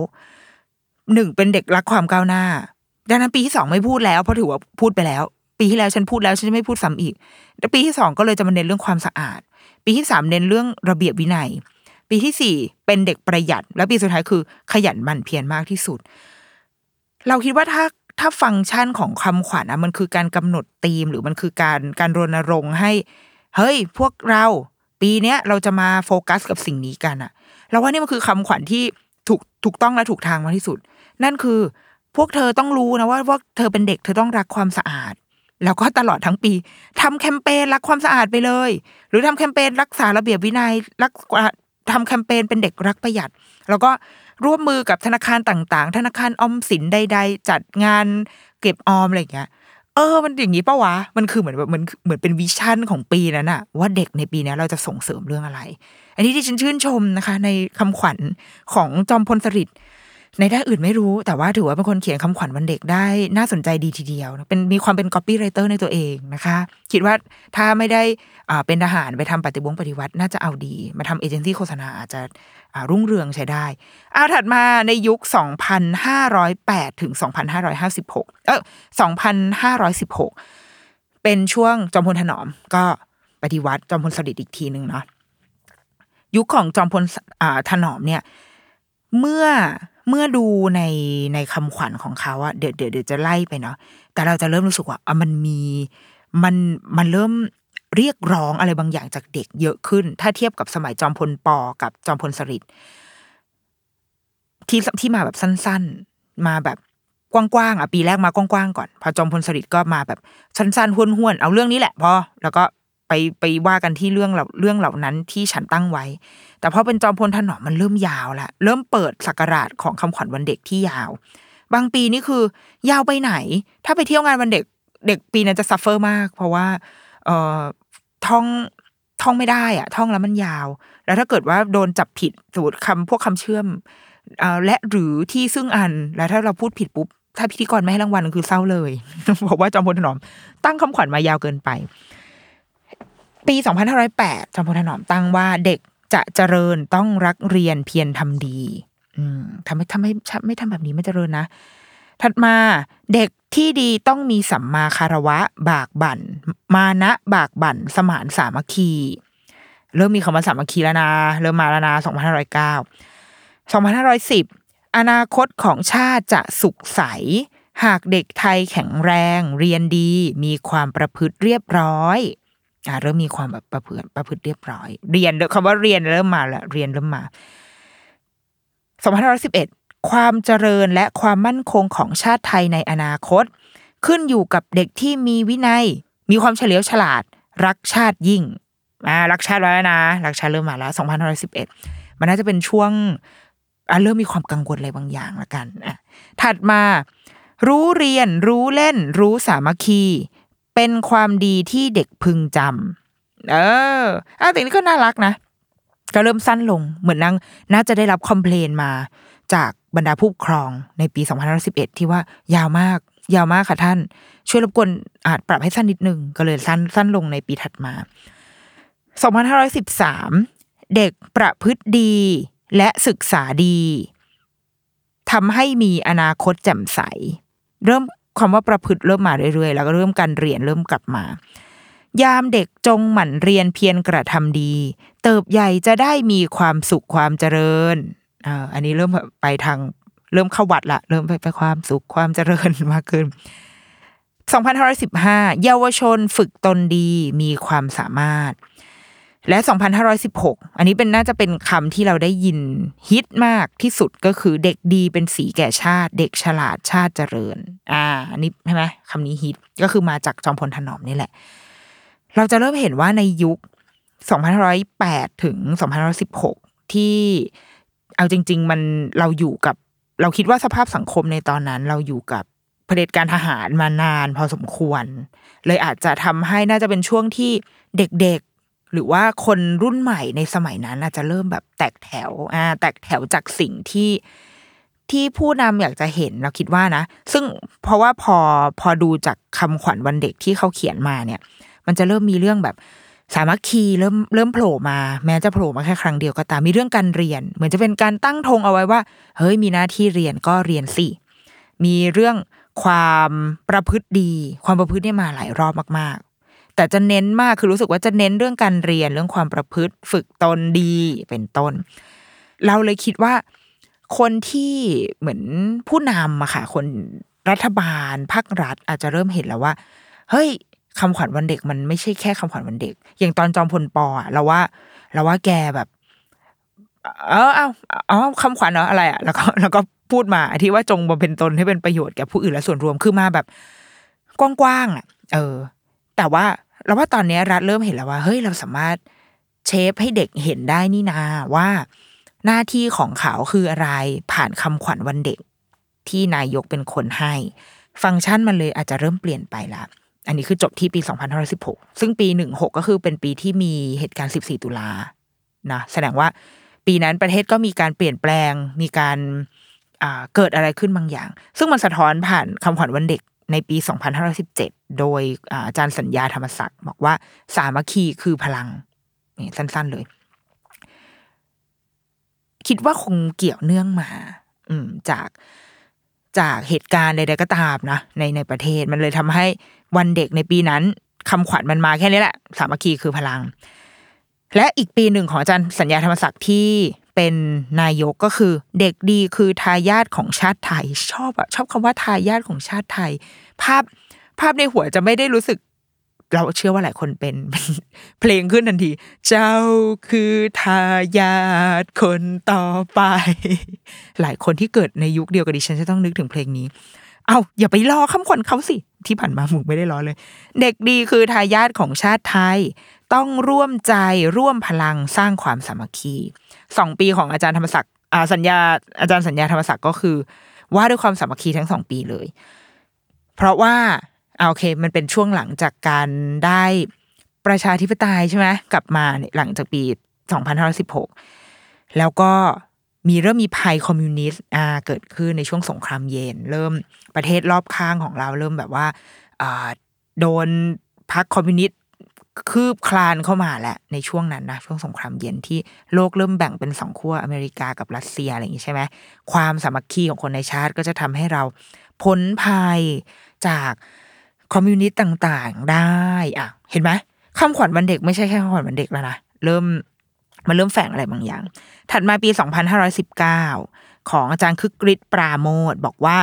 หนึ่งเป็นเด็กรักความก้าวหน้า ดังนั้นปีที่สองไม่พูดแล้วเพราะถือว่าพูดไปแล้ว ปีที่แล้วฉันพูดแล้วฉันจะไม่พูดซ้ำอีกแล้วปีที่สองก็เลยจะมาเน้นเรื่องความสะอาด ปีที่สามเน้นเรื่องระเบียบวินัย ปีที่สี่เป็นเด็กประหยัด และปีสุดท้ายคือ ขยันหมั่นเพียรมากที่สุด เราคิดว่าถ้าถ้าฟังก์ชันของคำขวัญอะมันคือการกำหนดธีม หรือมันคือการการรณรงค์ให้ เฮ้ย พวกเราปีเนี้ยเราจะมาโฟกัสกับสิ่งนี้กันอะเราว่านี่มันคือคำขวัญที่ถูกถูกต้องและถูกทางมากที่สุด นั่นคือพวกเธอต้องรู้นะว่าว่าเธอเป็นเด็กเธอต้องรักความสะอาด แล้วก็ตลอดทั้งปีทำแคมเปญรักความสะอาดไปเลย หรือทำแคมเปญรักษาระเบียบวินัยรัก ทำแคมเปญเป็นเด็กรักประหยัด แล้วก็ร่วมมือกับธนาคารต่าง ๆ ธนาคารออมสินใด ๆ จัดงานเก็บออมอะไรอย่างเงี้ยเออ มันอย่างนี้ปะวะ มันคือเหมือนแบบมันเหมือนเป็น vision ของปีนั้นอะว่าเด็กในปีนี้เราจะส่งเสริมเรื่องอะไร อันนี้ที่ฉันชื่นชมนะคะ ในคำขวัญของจอมพลสฤษดิ์ ในด้านอื่นไม่รู้แต่ว่าถือว่าเป็นคนเขียนคำขวัญวันเด็กได้น่าสนใจดีทีเดียว เป็นมีความเป็น copywriter ในตัวเองนะคะ คิดว่าถ้าไม่ได้อ่าเป็นทหารไปทำปฏิบงปฏิวัติน่าจะเอาดี มาทำเอเจนซี่โฆษณาอาจจะอ่ารุ่งเรืองใช้ได้เอาถัดมาในยุค 2,508 ถึง 2,556 เออ2,516 เป็นช่วงจอมพลถนอมก็ปฏิวัติจอมพลสฤษดิ์อีกทีหนึ่งเนาะยุคของจอมพลอ่าถนอมเนี่ย เมื่อ เมื่อดูในในคำขวัญของเขาอะเดี๋ยวเดี๋ยวเดี๋ยวจะไล่ไปเนาะแต่เราจะเริ่มรู้สึกว่าอะมันมีมันมันเริ่มเรียกร้องอะไรบางอย่างจากเด็กเยอะขึ้น ถ้าเทียบกับสมัยจอมพลปอกับจอมพลสฤษดิ์ที่ที่มาแบบสั้น ๆ มาแบบกว้างๆอะปีแรกมากว้างๆก่อน พอจอมพลสฤษดิ์ก็มาแบบสั้นๆห้วนๆเอาเรื่องนี้แหละพอแล้วก็ ไปไปว่ากันที่เรื่องเหล่าเรื่องเหล่านั้นที่ฉันตั้งไว้ แต่พอเป็นจอมพลถนอมมันเริ่มยาวละเริ่มเปิดศักราชของคำขวัญวันเด็กที่ยาว บางปีนี่คือ ยาวไปไหน ถ้าไปเที่ยวงานวันเด็กเด็กปีนั้นจะ suffer มาก เพราะว่า เอ่อท่องท่องไม่ได้อะท่องแล้วมันยาว แล้วถ้าเกิดว่าโดนจับผิดสมมติคำพวกคำเชื่อมอและหรือที่ซึ่งอันแล้วถ้าเราพูดผิดปุ๊บถ้าพิธีกรไม่ให้รางวัลคือเศร้าเลย บอกว่าจอมพลถนอม ตั้งคำขวัญมายาวเกินไป ปี 2508 จอมพลถนอมตั้งว่าเด็กจะเจริญต้องรักเรียนเพียรทำดี อืมทำไม่ทำไม่ไม่ทำแบบนี้ไม่เจริญนะ ถัดมาเด็กที่ดีต้องมีสัมมาคารวะ บากบั่น มานะบากบั่น สมานสามัคคี เริ่มมีคำว่าสามัคคีแล้วนะ เริ่มมาแล้วนะ2509 2510 อนาคตของชาติจะสุขใส หากเด็กไทยแข็งแรง เรียนดี มีความประพฤติเรียบร้อย อ่าเริ่มมีความแบบประพฤติประพฤติเรียบร้อย เรียนคำว่าเรียนเริ่มมาล้วเรียนเริ่มมา2511ความเจริญและความมั่นคงของชาติไทยในอนาคต ขึ้นอยู่กับเด็กที่มีวินัย มีความเฉลียวฉลาด รักชาติยิ่งอ่ารักชาติแล้วนะ รักชาติเริ่มมาแล้ว2511มันน่าจะเป็นช่วงอะเริ่มมีความกังวลอะไรบางอย่างละกันอะถัดมา รู้เรียน รู้เล่น รู้สามัคคี เป็นความดีที่เด็กพึงจำเอออะแต่นี้ก็น่ารักนะก็เริ่มสั้นลงเหมือนนางน่าจะได้รับคอมเพลนมา จากบรรดาผู้ปกครองในปี2511 ที่ว่ายาวมาก ยาวมากค่ะท่าน ช่วยรบกวนอาจปรับให้สั้นนิดนึง ก็เลยสั้นสั้นลงในปีถัดมา 2513 เด็กประพฤติดีและศึกษาดีทำให้มีอนาคตแจ่มใส เริ่ม คำว่าประพฤติเริ่มมาเรื่อยๆ แล้วก็เริ่มการเรียนเริ่มกลับมา ยามเด็กจงหมั่นเรียนเพียรกระทำดี เติบใหญ่จะได้มีความสุขความเจริญอ่าอันนี้เริ่มไปทางเริ่มเข้าวัดละเริ่มไปไปความสุขความเจริญมากขึ้น2515 เยาวชนฝึกตนดีมีความสามารถ และ 2516 อันนี้เป็นน่าจะเป็นคำที่เราได้ยินฮิตมากที่สุดก็คือเด็กดีเป็นสีแก่ชาติ เด็กฉลาดชาติเจริญ อ่า อันนี้ใช่ไหมคำนี้ฮิตก็คือมาจากจอมพลถนอมนี่แหละ เราจะเริ่มเห็นว่าในยุค 2508 ถึง 2516 ที่เอาจริง ๆ มันเราอยู่กับ เราคิดว่าสภาพสังคมในตอนนั้น เราอยู่กับเผด็จการทหารมานานพอสมควร เลยอาจจะทำให้น่าจะเป็นช่วงที่เด็กๆ หรือว่าคนรุ่นใหม่ในสมัยนั้นอาจจะเริ่มแบบแตกแถวอ่าแตกแถวจากสิ่งที่ที่ผู้นำอยากจะเห็นเราคิดว่านะ ซึ่งเพราะว่าพอพอดูจากคำขวัญวันเด็กที่เขาเขียนมาเนี่ย มันจะเริ่มมีเรื่องแบบสามัคคีเริ่มเริ่มโผล่มาแม้จะโผล่มาแค่ครั้งเดียวก็ตามมีเรื่องการเรียน เหมือนจะเป็นการตั้งธงเอาไว้ว่า เฮ้ยมีหน้าที่เรียนก็เรียนสิมีเรื่องความประพฤติดี ความประพฤติเนี่ยมาหลายรอบมาก แต่จะเน้นมากคือรู้สึกว่าจะเน้นเรื่องการเรียนเรื่องความประพฤติฝึกตนดีเป็นต้น เราเลยคิดว่าคนที่เหมือนผู้นำอะค่ะ คนรัฐบาลภาครัฐอาจจะเริ่มเห็นแล้วว่า เฮ้ยคำขวัญวันเด็กมันไม่ใช่แค่คำขวัญวันเด็ก อย่างตอนจอมพลปออะเราว่า เราว่าแกแบบเออเอาเอาคำขวัญเนาะอะไรอะแล้วก็แล้วก็พูดมาที่ว่าจงบำเพ็ญตนให้เป็นประโยชน์แก่ผู้อื่นและส่วนรวมคือมาแบบกว้างๆอะ เออ แต่ว่าเราว่าตอนนี้รัฐเริ่มเห็นแล้วว่า เฮ้ยเราสามารถเชฟให้เด็กเห็นได้นี่นาว่าหน้าที่ของเขาคืออะไรผ่านคำขวัญวันเด็ก ที่นายกเป็นคนให้ ฟังก์ชันมันเลยอาจจะเริ่มเปลี่ยนไปละอันนี้คือจบที่ปี 2516 ซึ่งปี 16 ก็คือเป็นปีที่มีเหตุการณ์ 14 ตุลานะแสดงว่าปีนั้นประเทศก็มีการเปลี่ยนแปลงมีการเกิดอะไรขึ้นบางอย่าง ซึ่งมันสะท้อนผ่านคำขวัญวันเด็ก ในปี 2517 โดยอาจารย์สัญญาธรรมศักดิ์บอกว่าสามัคคีคือพลังนี่สั้น ๆเลย คิดว่าคงเกี่ยวเนื่องมา อืม จากจากเหตุการณ์ใดๆก็ตามนะในในประเทศมันเลยทำให้วันเด็กในปีนั้นคำขวัญมันมาแค่นี้แหละ สามัคคีคือพลัง และอีกปีหนึ่งของอาจารย์สัญญาธรรมศักดิ์ที่ เป็นนายกก็คือเด็กดีคือทายาทของชาติไทย ชอบอะชอบคำว่าทายาทของชาติไทย ภาพภาพในหัวจะไม่ได้รู้สึก เราเชื่อว่าหลายคนเป็นเพลงขึ้นทันที เจ้าคือทายาทคนต่อไป หลายคนที่เกิดในยุคเดียวกับดิฉันจะต้องนึกถึงเพลงนี้เอาอย่าไปล้อคำขวัญเขาสิ ที่ผ่านมาหมูไม่ได้ล้อเลย เด็กดีคือทายาทของชาติไทย ต้องร่วมใจร่วมพลังสร้างความสามัคคี สองปีของอาจารย์ธรรมศักดิ์สัญญาอาจารย์สัญญาธรรมศักดิ์ก็คือ ว่าด้วยความสามัคคีทั้งสองปีเลย เพราะว่าโอเค มันเป็นช่วงหลังจากการได้ประชาธิปไตยใช่ไหมกลับมาหลังจากปี2516 แล้วก็มีเริ่มมีภัยคอมมิวนิสต์อ่าเกิดขึ้นในช่วงสงครามเย็น เริ่มประเทศรอบข้างของเราเริ่มแบบว่าอ่าโดนพรรคคอมมิวนิสต์ คืบคลานเข้ามาแหละในช่วงนั้นนะช่วงสงครามเย็นที่โลกเริ่มแบ่งเป็นสองขั้วอเมริกากับรัสเซียอะไรอย่างนี้ใช่ไหมความสามัคคีของคนในชาติก็จะทำให้เราพ้นภัยจากคอมมิวนิสต์ต่างๆได้อะเห็นไหมคำขวัญวันเด็กไม่ใช่แค่คำขวัญวันเด็กแล้วนะเริ่มมันเริ่มแฝงอะไรบางอย่าง ถัดมาปี 2519 ของอาจารย์คึกฤทธิ์ปราโมทบอกว่า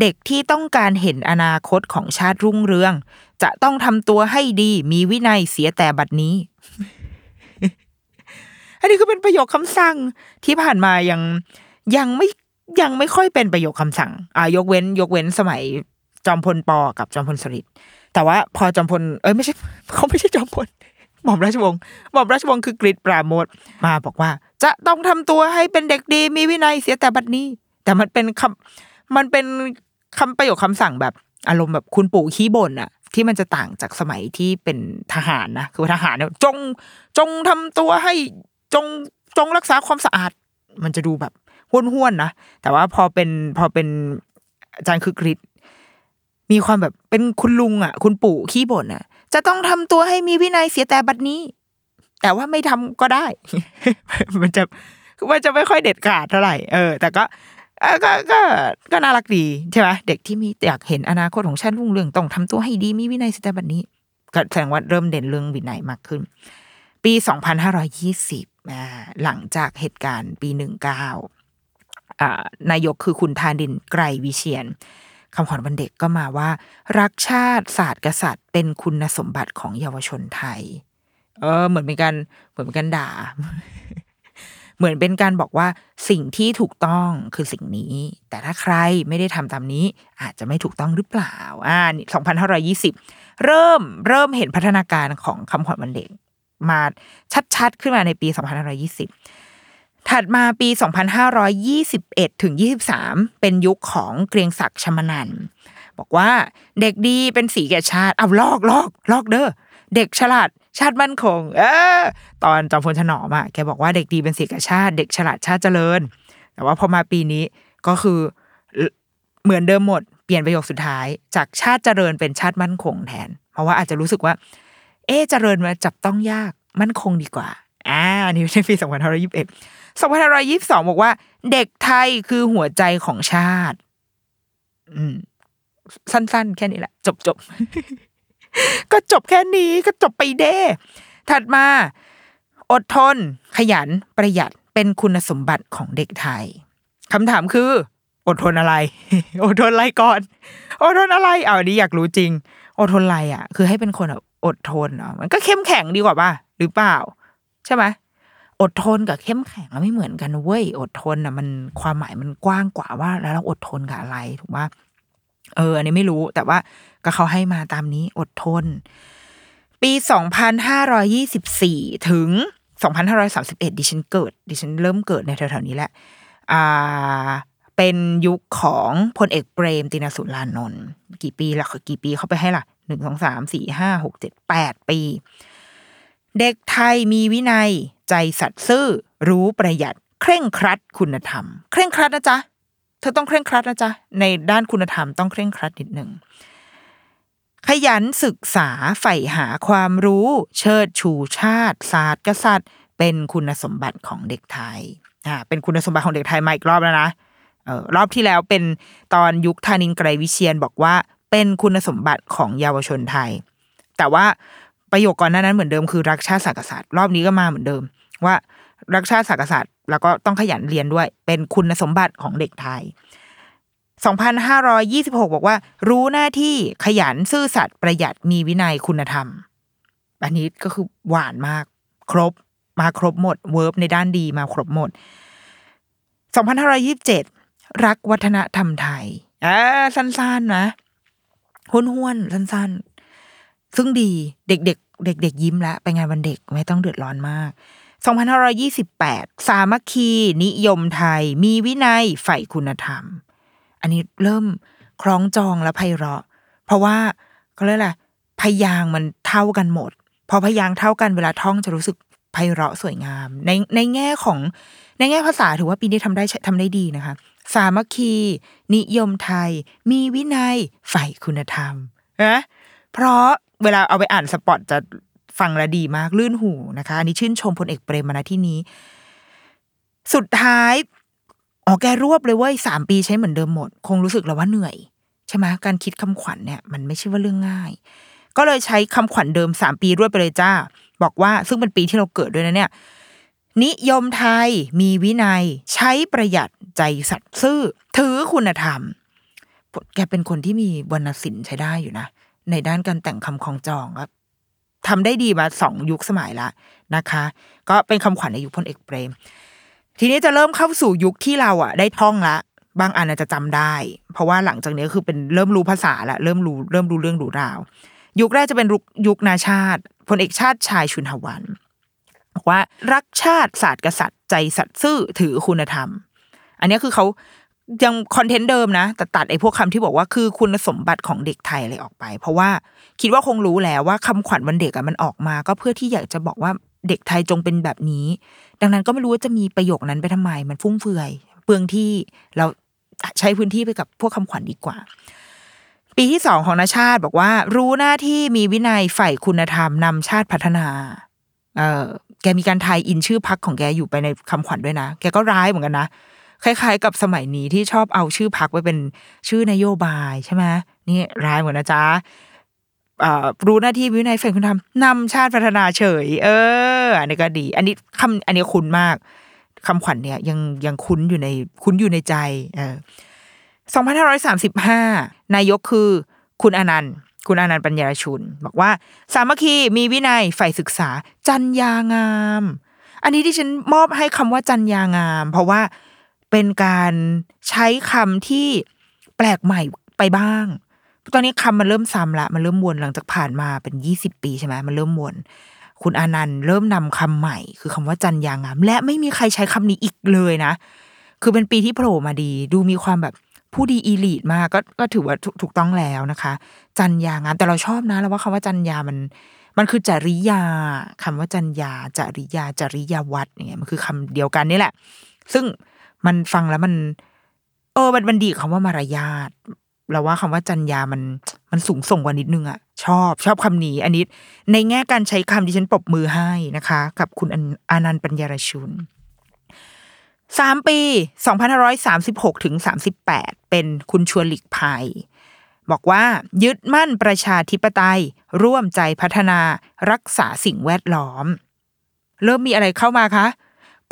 เด็กที่ต้องการเห็นอนาคตของชาติรุ่งเรือง จะต้องทำตัวให้ดีมีวินัยเสียแต่บัดนี้ อันนี้ก็เป็นประโยคคำสั่งที่ผ่านมายังยังไม่ยังไม่ค่อยเป็นประโยคคำสั่ง อ่ายกเว้น ยกเว้นสมัยจอมพลปอกับจอมพลสฤษดิ์แต่ว่าพอจอมพลเอ้ยไม่ใช่เขาไม่ใช่จอมพลหม่อมราชวงศ์หม่อมราชวงศ์คือกริชปราโมทมาบอกว่า จะต้องทำตัวให้เป็นเด็กดี มีวินัยเสียแต่บัดนี้ แต่มันเป็นคำมันเป็นคำประโยคคำสั่งแบบอารมณ์แบบคุณปู่ขี้บ่นอะที่มันจะต่างจากสมัยที่เป็นทหารนะคือทหารเนี่ยจงจงทำตัวให้จงจงรักษาความสะอาด มันจะดูแบบห้วนๆนะแต่ว่าพอเป็นพอเป็นอาจารย์คือกริชมีความแบบเป็นคุณลุงอะ คุณปู่ขี้บ่นอะ จะต้องทำตัวให้มีวินัยเสียแต่บัดนี้ แต่ว่าไม่ทำก็ได้ มันจะมันจะไม่ค่อยเด็ดขาดเท่าไหร่ เออ แต่ก็ก็ก็ก็น่ารักดีใช่ไหมเด็กที่มีอยากเห็นอนาคตของชาติรุ่งเรืองต้องทำตัวให้ดีมีวินัยสียแต่บัดนี้ก็แสดงว่าเริ่มเด่นเรื่องวินัยมากขึ้น ปีสองพันห้าร้อยี่สิบอ่าหลังจากเหตุการณ์ปีหนึ่งเก้าอ่านายกคือคุณธาดินไกรวิเชียนคำขวัญวันเด็กก็มาว่า รักชาติศาสตร์กษัตริย์ เป็นคุณสมบัติของเยาวชนไทย เออเหมือนเป็นการเหมือนเป็นการด่า เหมือนเป็นการบอกว่าสิ่งที่ถูกต้องคือสิ่งนี้ แต่ถ้าใครไม่ได้ทำตามนี้ อาจจะไม่ถูกต้องหรือเปล่า อ่าสองพันห้าร้อยี่สิบเริ่มเริ่มเห็นพัฒนาการของคำขวัญวันเด็ก มาชัดๆ ขึ้นมาในปีสองพันห้าร้อยี่สิบถัดมาปี 2521 ถึง 23 เป็นยุคของเกรียงศักดิ์ชมนันบอกว่าเด็กดีเป็นสีแก่ชาติ เอาลอกลอกลอกเด้อ เด็กฉลาด ชาติมั่นคง เออ ตอนจอมพลถนอมอะแกบอกว่าเด็กดีเป็นสีแก่ชาติเด็กฉลาดชาติเจริญ แต่ว่าพอมาปีนี้ก็คือเหมือนเดิมหมดเปลี่ยนประโยคสุดท้าย จากชาติเจริญเป็นชาติมั่นคงแทน เพราะว่าอาจจะรู้สึกว่า เอ๊ะเจริญมาจับต้องยากมั่นคงดีกว่าอ่าอันนี้ในปี2521 2522บอกว่า เด็กไทยคือหัวใจของชาติ อืม สั้น ๆ แค่นี้แหละ จบจบ ก็จบแค่นี้ก็จบไปเด้ ถัดมา อดทน ขยันประหยัดเป็นคุณสมบัติของเด็กไทยคำถามคือ อดทนอะไร อดทนอะไรก่อน อดทนอะไรเอาอันนี้อยากรู้จริง อดทนอะไรอะ คือให้เป็นคนแบบอดทนเนาะมันก็เข้มแข็งดีกว่าป่ะหรือเปล่า ใช่ไหมอดทนกับเข้มแข็งไม่เหมือนกันเว้ยอดทนอะ มันความหมายมันกว้างกว่าว่า แล้วเราอดทนกับอะไรถูกป่ะเออ อันนี้ไม่รู้แต่ว่า ก็เขาให้มาตามนี้อดทน ปี 2524 ถึง 2531 ดิฉันเกิด ดิฉันเริ่มเกิดในแถวๆนี้แหละอ่าเป็นยุคของพลเอกเปรมตินสุรานนท์กี่ปีละกี่ปีเขาไปให้ล่ะหนึ่งสองสามสี่ห้าหกเจ็ดแปดปี เด็กไทยมีวินัยใจสัตย์ซื่อ รู้ประหยัด เคร่งครัดคุณธรรม เคร่งครัดนะจ๊ะเธอต้องเคร่งครัดนะจ๊ะในด้านคุณธรรมต้องเคร่งครัดนิดหนึ่ง ขยันศึกษาใฝ่หาความรู้ เชิดชูชาติ ศาสตร์กษัตริย์ เป็นคุณสมบัติของเด็กไทยอ่าเป็นคุณสมบัติของเด็กไทยมาอีกรอบแล้วนะเออรอบที่แล้วเป็นตอนยุคธานินไกรวิเชียนบอกว่าเป็นคุณสมบัติของเยาวชนไทย แต่ว่าประโยคก่อนหน้านั้นเหมือนเดิมคือรักชาติศาสตร์กษัตริย์รอบนี้ก็มาเหมือนเดิม ว่ารักชาติศาสตร์กษัตริย์แล้วก็ต้องขยันเรียนด้วย เป็นคุณสมบัติของเด็กไทย 2526 บอกว่า รู้หน้าที่ขยันซื่อสัตย์ประหยัดมีวินัยคุณธรรม อันนี้ก็คือหวานมาก ครบมาครบหมดเวิร์บในด้านดีมาครบหมด 2527 รักวัฒนธรรมไทยอ่าสั้นๆนะห้วนๆสั้นๆ ซึ่งดีเด็กๆ เด็ก ๆ ยิ้มแล้วไปงานวันเด็กไม่ต้องเดือดร้อนมาก2528 สามัคคี นิยมไทย มีวินัยใฝ่คุณธรรม อันนี้เริ่มคล้องจองและไพเราะ เพราะว่าเขาเรียกอะไรพยางมันเท่ากันหมด พอพยางเท่ากันเวลาท่องจะรู้สึกไพเราะสวยงาม ในในแง่ของในแง่ภาษาถือว่าปีนี้ทำได้ทำได้ดีนะคะ สามัคคี นิยมไทย มีวินัยใฝ่คุณธรรมนะเพราะเวลาเอาไปอ่านสปอตจะฟังละดีมากลื่นหูนะคะ อันนี้ชื่นชมพลเอกเปรมมาณที่นี้ สุดท้าย อ๋อแกรวบเลยเว้ยสามปีใช้เหมือนเดิมหมด คงรู้สึกแล้วว่าเหนื่อยใช่ไหมการคิดคำขวัญเนี่ยมันไม่ใช่ว่าเรื่องง่าย ก็เลยใช้คำขวัญเดิมสามปีรวดไปเลยจ้า บอกว่าซึ่งเป็นปีที่เราเกิดด้วยนะเนี่ย นิยมไทยมีวินัย ใช้ประหยัดใจสัตย์ซื่อ ถือคุณธรรม แกเป็นคนที่มีวรรณศิลป์ใช้ได้อยู่นะ ในด้านการแต่งคำคองจองครับทำได้ดีมาสองยุคสมัยละนะคะ ก็เป็นคำขวัญในยุคพลเอกเปรม ทีนี้จะเริ่มเข้าสู่ยุคที่เราอะ ได้ท่องละบางอันอาจจะจำได้ เพราะว่าหลังจากนี้คือเป็นเริ่มรู้ภาษาละเริ่มรู้เริ่มรู้เรื่องรู้ราว ยุคแรกจะเป็นยุคนาชาติพลเอกชาติชายชุนหวันบอกว่ารักชาติศาสตร์กษัตริย์ใจสัตย์ซื่อถือคุณธรรม อันนี้คือเขายังคอนเทนต์เดิมนะแต่ตัดไอ้พวกคำที่บอกว่าคือคุณสมบัติของเด็กไทยอะไรออกไป เพราะว่าคิดว่าคงรู้แล้วว่าคำขวัญวันเด็กอะมันออกมา ก็เพื่อที่อยากจะบอกว่า เด็กไทยจงเป็นแบบนี้ ดังนั้นก็ไม่รู้ว่าจะมีประโยคนั้นไปทำไม มันฟุ่มเฟือยเปลืองที่เราใช้พื้นที่ไปกับพวกคำขวัญดีกว่า ปีที่สองของนาชาติบอกว่า รู้หน้าที่มีวินัยใฝ่คุณธรรมนำชาติพัฒนา เออแกมีการทายอินชื่อพักของแกอยู่ไปในคำขวัญด้วยนะ แกก็ร้ายเหมือนกันนะคล้ายๆ กับสมัยนี้ที่ชอบเอาชื่อพักไปเป็นชื่อนโยบายใช่ไหมนี่ร้ายเหมือนนะจ๊ะ รู้หน้าที่วินัยแฝงคุณธรรมนำชาติพัฒนาเฉย เออ อันนี้ก็ดี อันนี้คำอันนี้คุ้นมากคำขวัญเนี่ยยังยังคุ้นอยู่ในคุ้นอยู่ในใจ เออสองพันายกคือคุณอนันต์ คุณอนันต์ปัญญาชุน บอกว่า สามัคคีมีวินัยใฝ่ศึกษา จัญญางาม อันนี้ที่ฉันมอบให้คำว่าจัญญางาม เพราะว่าเป็นการใช้คำที่แปลกใหม่ไปบ้าง ตอนนี้คำมันเริ่มซ้ำละ มันเริ่มวนหลังจากผ่านมาเป็นยี่สิบปีใช่ไหมมันเริ่มวน คุณอานันต์เริ่มนำคำใหม่ คือคำว่าจันยางาม และไม่มีใครใช้คำนี้อีกเลยนะ คือเป็นปีที่โผล่มาดี ดูมีความแบบผู้ดีอีลีดมากก็ก็ถือว่าถูกถูกต้องแล้วนะคะ จันยางามแต่เราชอบนะแล้วว่าคำว่าจันยามัน มันคือจริยาคำว่าจัญญาจริยาจริยาวัดอย่างเงี้ยมันคือคำเดียวกันนี่แหละ ซึ่งมันฟังแล้วมัน เออมันมันดีคำว่ามารยาท เราว่าคำว่าจัญญามันมันสูงส่งกว่านิดนึงอะชอบชอบคำนี้อันนี้ ในแง่การใช้คำที่ฉันปรบมือให้นะคะ กับคุณอานันต์ปัญญารชุนสามปีสองพันห้าร้อยสามสิบหกถึงสามสิบแปดเป็นคุณชวนหลีกภัยบอกว่ายึดมั่นประชาธิปไตย ร่วมใจพัฒนารักษาสิ่งแวดล้อม เริ่มมีอะไรเข้ามาคะ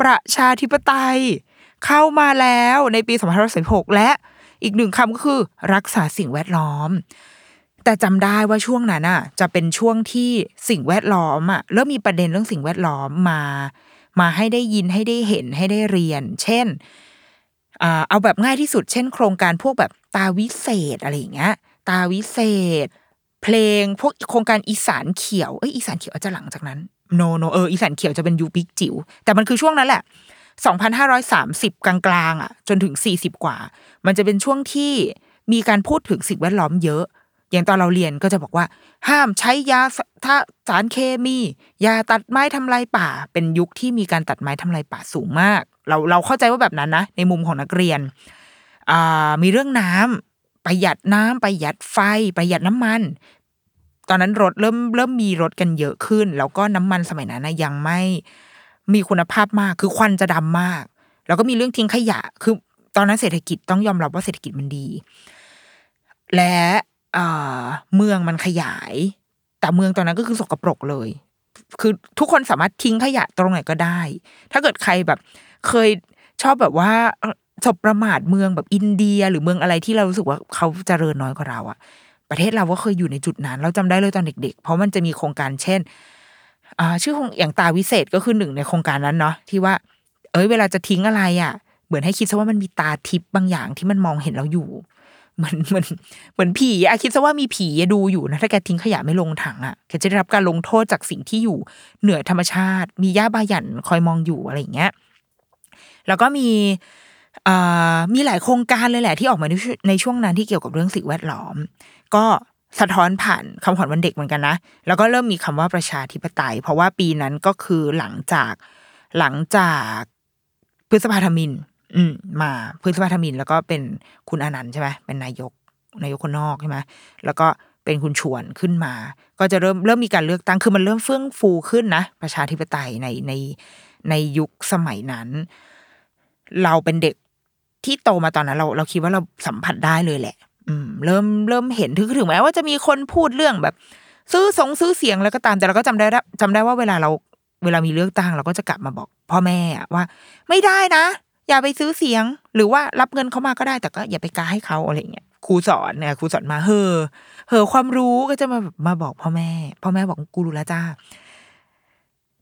ประชาธิปไตย เข้ามาแล้วในปี 2516และ อีกหนึ่งคำก็คือรักษาสิ่งแวดล้อม แต่จำได้ว่าช่วงนั้นอะ จะเป็นช่วงที่สิ่งแวดล้อมอะเริ่มมีประเด็นเรื่องสิ่งแวดล้อมมา มาให้ได้ยินให้ได้เห็นให้ได้เรียน เช่นเอาแบบง่ายที่สุด เช่น โครงการพวกแบบตาวิเศษอะไรอย่างเงี้ย ตาวิเศษ เพลงพวกโครงการอีสานเขียวเอ้ยอีสานเขียวอาจจะหลังจากนั้นโนโนเอออีสานเขียวจะเป็นยูปิกจิ๋วแต่มันคือช่วงนั้นแหละ 2,530 กลางๆอะจนถึง 40 กว่า มันจะเป็นช่วงที่มีการพูดถึงสิ่งแวดล้อมเยอะ อย่างตอนเราเรียนก็จะบอกว่า ห้ามใช้ยาถ้าสารเคมียาตัดไม้ทำลายป่า เป็นยุคที่มีการตัดไม้ทำลายป่าสูงมาก เราเราเข้าใจว่าแบบนั้นนะ ในมุมของนักเรียนมีเรื่องน้ำประหยัดน้ำประหยัดไฟประหยัดน้ำมันตอนนั้นรถเริ่มเริ่มมีรถกันเยอะขึ้น แล้วก็น้ำมันสมัยนั้นนะยังไม่ มีคุณภาพมาก คือควันจะดำมาก แล้วก็มีเรื่องทิ้งขยะ คือตอนนั้นเศรษฐกิจต้องยอมรับว่าเศรษฐกิจมันดี และเมืองมันขยาย แต่เมืองตอนนั้นก็คือสกปรกเลย คือทุกคนสามารถทิ้งขยะตรงไหนก็ได้ ถ้าเกิดใครแบบเคยชอบแบบว่าสบประมาทเมืองแบบอินเดีย หรือเมืองอะไรที่เรารู้สึกว่าเขาเจริญน้อยกว่าเราอะประเทศเราก็เคยอยู่ในจุดนั้น เราจำได้เลยตอนเด็ก ๆ เพราะมันจะมีโครงการเช่น ชื่อของอย่างตาวิเศษก็คือหนึ่งในโครงการนั้นเนาะที่ว่า เอ้ยเวลาจะทิ้งอะไรอะ เหมือนให้คิดซะว่ามันมีตาทิพย์บางอย่างที่มันมองเห็นเราอยู่เหมือนเหมือนเหมือนผีอะคิดซะว่ามีผีดูอยู่นะถ้าแกทิ้งขยะไม่ลงถังอะแกจะได้รับการลงโทษจากสิ่งที่อยู่เหนือธรรมชาติ มีย่าบาหยันคอยมองอยู่อะไรอย่างเงี้ยแล้วก็มีอ่ามีหลายโครงการเลยแหละที่ออกมาในช่วงนั้นที่เกี่ยวกับเรื่องสิ่งแวดล้อม ก็ สะท้อนผ่านคำขวัญวันเด็กเหมือนกันนะ แล้วก็เริ่มมีคำว่าประชาธิปไตย เพราะว่าปีนั้นก็คือหลังจากหลังจากพฤษภาธมิน อืม มาพฤษภาธมิน แล้วก็เป็นคุณอนันต์ใช่ไหมเป็นนายกนายกคนนอกใช่ไหมแล้วก็เป็นคุณชวนขึ้นมา ก็จะเริ่มเริ่มมีการเลือกตั้งคือมันเริ่มเฟื่องฟูขึ้นนะประชาธิปไตยในในในยุคสมัยนั้น เราเป็นเด็กที่โตมาตอนนั้น เราเราคิดว่าเราสัมผัสได้เลยแหละ เริ่มเริ่มเห็นถึงถึงแม้ว่าจะมีคนพูดเรื่องแบบ ซื้อสงซื้อเสียงแล้วก็ตามแต่เราก็จำได้จำได้ว่าเวลาเราเวลามีเลือกตั้งเราก็จะกลับมาบอกพ่อแม่ว่า ไม่ได้นะ อย่าไปซื้อเสียง หรือว่ารับเงินเขามาก็ได้แต่ก็อย่าไปกาให้เขาอะไรเงี้ยครูสอนเนี่ยครูสอนมาเฮอเฮอความรู้ก็จะมามาบอกพ่อแม่ พ่อแม่บอกกูรู้แล้วจ้า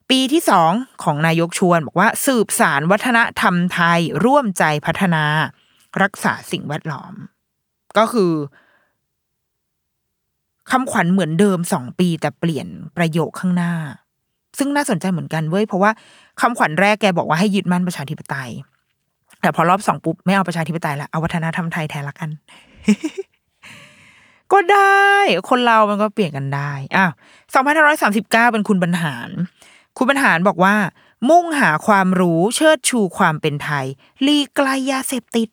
ปีที่สองของนายกชวนบอกว่า สืบสารวัฒนธรรมไทยร่วมใจพัฒนา รักษาสิ่งแวดล้อม ก็คือคำขวัญเหมือนเดิมสองปี แต่เปลี่ยนประโยคข้างหน้า ซึ่งน่าสนใจเหมือนกันเว้ยเพราะว่าคำขวัญแรกแกบอกว่าให้ยึดมั่นประชาธิปไตย แต่พอรอบสองปุ๊บไม่เอาประชาธิปไตยละเอาวัฒนธรรมไทยแทนละกัน ก็ได้ คนเรามันก็เปลี่ยนกันได้อ้าวสองพันห้าร้อยสามสิบเก้าเป็นคุณบรรหาร คุณบรรหารบอกว่า มุ่งหาความรู้เชิดชูความเป็นไทยลีกไกลยาเสพติด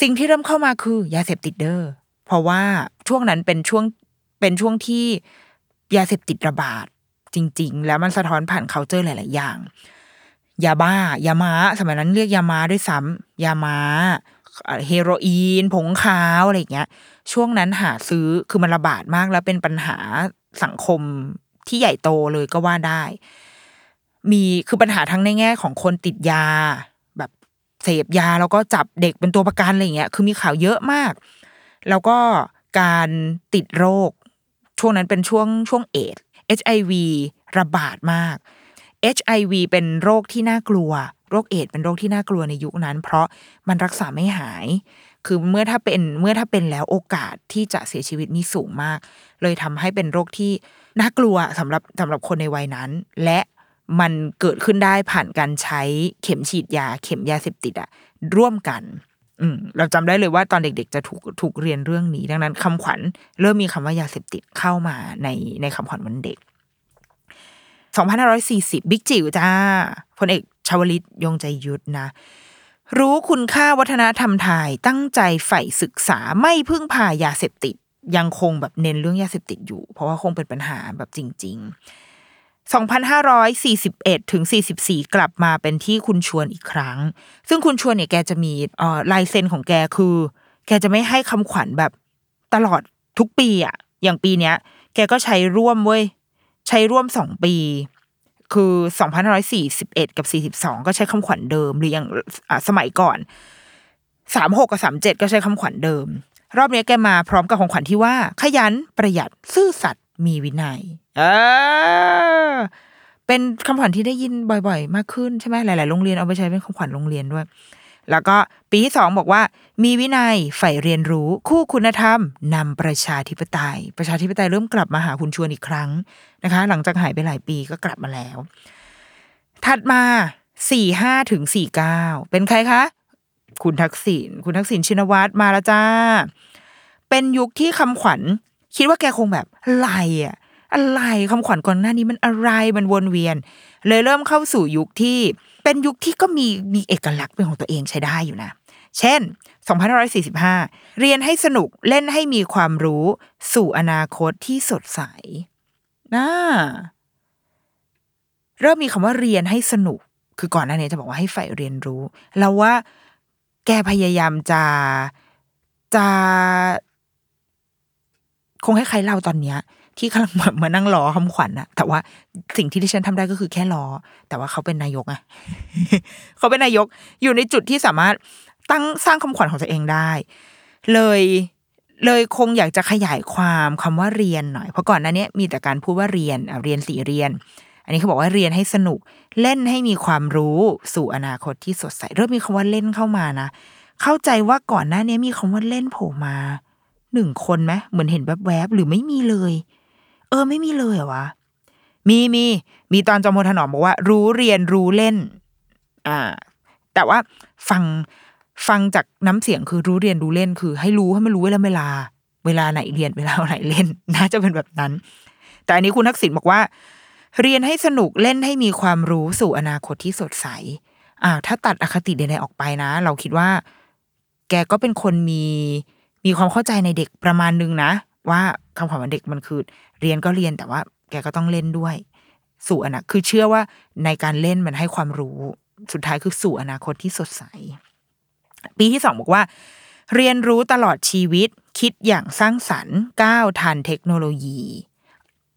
สิ่งที่เริ่มเข้ามาคือยาเสพติดเด้อเพราะว่าช่วงนั้นเป็นช่วงเป็นช่วงที่ยาเสพติดระบาดจริง ๆ แล้วมันสะท้อนผ่านเขาเจอหลาย ๆ อย่างยาบ้ายาม้า สมัยนั้นเรียกยาม้าด้วยซ้ำยาม้าเฮโรอีน ผงขาวอะไรอย่างเงี้ย ช่วงนั้นหาซื้อคือมันระบาดมากแล้วเป็นปัญหาสังคมที่ใหญ่โตเลยก็ว่าได้ มีคือปัญหาทั้งในแง่ของคนติดยา เสพยาแล้วก็จับเด็กเป็นตัวประกันอะไรเงี้ยคือมีข่าวเยอะมาก แล้วก็การติดโรค ช่วงนั้นเป็นช่วงช่วงเอด HIV ระบาดมาก HIV เป็นโรคที่น่ากลัว โรคเอดเป็นโรคที่น่ากลัวในยุคนั้น เพราะมันรักษาไม่หาย คือเมื่อถ้าเป็นเมื่อถ้าเป็นแล้วโอกาสที่จะเสียชีวิตมีสูงมาก เลยทำให้เป็นโรคที่น่ากลัวสำหรับสำหรับคนในวัยนั้น และ มันเกิดขึ้นได้ผ่านการใช้เข็มฉีดยา เข็มยาเสพติดอะร่วมกัน อืมเราจำได้เลยว่าตอนเด็ก ๆ จะถูกถูกเรียนเรื่องนี้ ดังนั้นคำขวัญเริ่มมีคำว่ายาเสพติดเข้ามาในในคำขวัญวันเด็ก 2540 บิ๊กจิ๋วจ้าพลเอกชวลิตยงใจยุทธนะ รู้คุณค่าวัฒนธรรมไทยตั้งใจใฝ่ศึกษาไม่พึ่งพายาเสพติด ยังคงแบบเน้นเรื่องยาเสพติดอยู่ เพราะว่าคงเป็นปัญหาแบบจริง ๆ 2541ถึง44 กลับมาเป็นที่คุณชวนอีกครั้ง ซึ่งคุณชวนเนี่ยแกจะมีลายเซ็นของแกคือ แกจะไม่ให้คำขวัญแบบตลอดทุกปีอะอย่างปีเนี้ย แกก็ใช้ร่วมเว้ยใช้ร่วมสองปี คือ2541 กับ 42 ก็ใช้คำขวัญเดิม หรืออย่างสมัยก่อน36กับ37 ก็ใช้คำขวัญเดิม รอบนี้แกมาพร้อมกับของขวัญที่ว่า ขยันประหยัดซื่อสัตย์มีวินัย เออเป็นคำขวัญที่ได้ยินบ่อย ๆ มากขึ้นใช่ไหมหลาย ๆ โรงเรียนเอาไปใช้เป็นคำขวัญโรงเรียนด้วย แล้วก็ปีที่สองบอกว่า มีวินัยใฝ่เรียนรู้ คู่คุณธรรมนำประชาธิปไตย ประชาธิปไตยเริ่มกลับมาหาคุณชวนอีกครั้งนะคะ หลังจากหายไปหลายปีก็กลับมาแล้ว ถัดมาสี่ห้าถึงสี่เก้าเป็นใครคะ คุณทักษิณคุณทักษิณชินวัตรมาแล้วจ้า เป็นยุคที่คำขวัญ คิดว่าแกคงแบบอะไรอะ อะไรคำขวัญก่อนหน้านี้มันอะไรมันวนเวียน เลยเริ่มเข้าสู่ยุคที่เป็นยุคที่ก็มีมีเอกลักษณ์เป็นของตัวเองใช้ได้อยู่นะ เช่น 2545 เรียนให้สนุกเล่นให้มีความรู้สู่อนาคตที่สดใสน่าเริ่มมีคำว่าเรียนให้สนุก คือก่อนหน้านี้จะบอกว่าให้ใฝ่เรียนรู้ แล้วว่าแกพยายามจะจะคงให้ใครเล่าตอนเนี้ย ที่กำลังแบบมานั่งล้อคำขวัญอะแต่ว่าสิ่งที่ดิฉันทำได้ก็คือแค่ล้อแต่ว่าเขาเป็นนายกอะเขาเป็นนายกอยู่ในจุดที่สามารถตั้งสร้างคำขวัญของตัวเองได้ เลยเลยคงอยากจะขยายความคำว่าเรียนหน่อย เพราะก่อนหน้านี้มีแต่การพูดว่าเรียนเรียนสี่เรียน อันนี้เขาบอกว่าเรียนให้สนุก เล่นให้มีความรู้สู่อนาคตที่สดใส เริ่มมีคำว่าเล่นเข้ามานะ เข้าใจว่าก่อนหน้านี้มีคำว่าเล่นโผล่มาหนึ่งคนไหมเหมือนเห็นแวบๆหรือไม่มีเลย เออไม่มีเลยเหรอวะมีมีมีตอนจอมพลถนอมบอกว่า รู้เรียนรู้เล่น อ่า แต่ว่าฟังฟังจากน้ำเสียงคือรู้เรียนรู้เล่นคือ ให้รู้ให้มันรู้เวลาเวลา เวลาไหนเรียนเวลาไหนเล่นน่าจะเป็นแบบนั้น แต่อันนี้คุณทักษิณบอกว่า เรียนให้สนุกเล่นให้มีความรู้สู่อนาคตที่สดใสอ่าถ้าตัดอคติใดๆออกไปนะ เราคิดว่า แกก็เป็นคนมีมีความเข้าใจในเด็กประมาณนึงนะ ว่าคำขวัญวันเด็กมันคือ เรียนก็เรียนแต่ว่า แกก็ต้องเล่นด้วย สู่อนาคือเชื่อว่าในการเล่นมันให้ความรู้สุดท้ายคือสู่อนาคตที่สดใส ปีที่สองบอกว่า เรียนรู้ตลอดชีวิตคิดอย่างสร้างสรรค์ก้าวทันเทคโนโลยี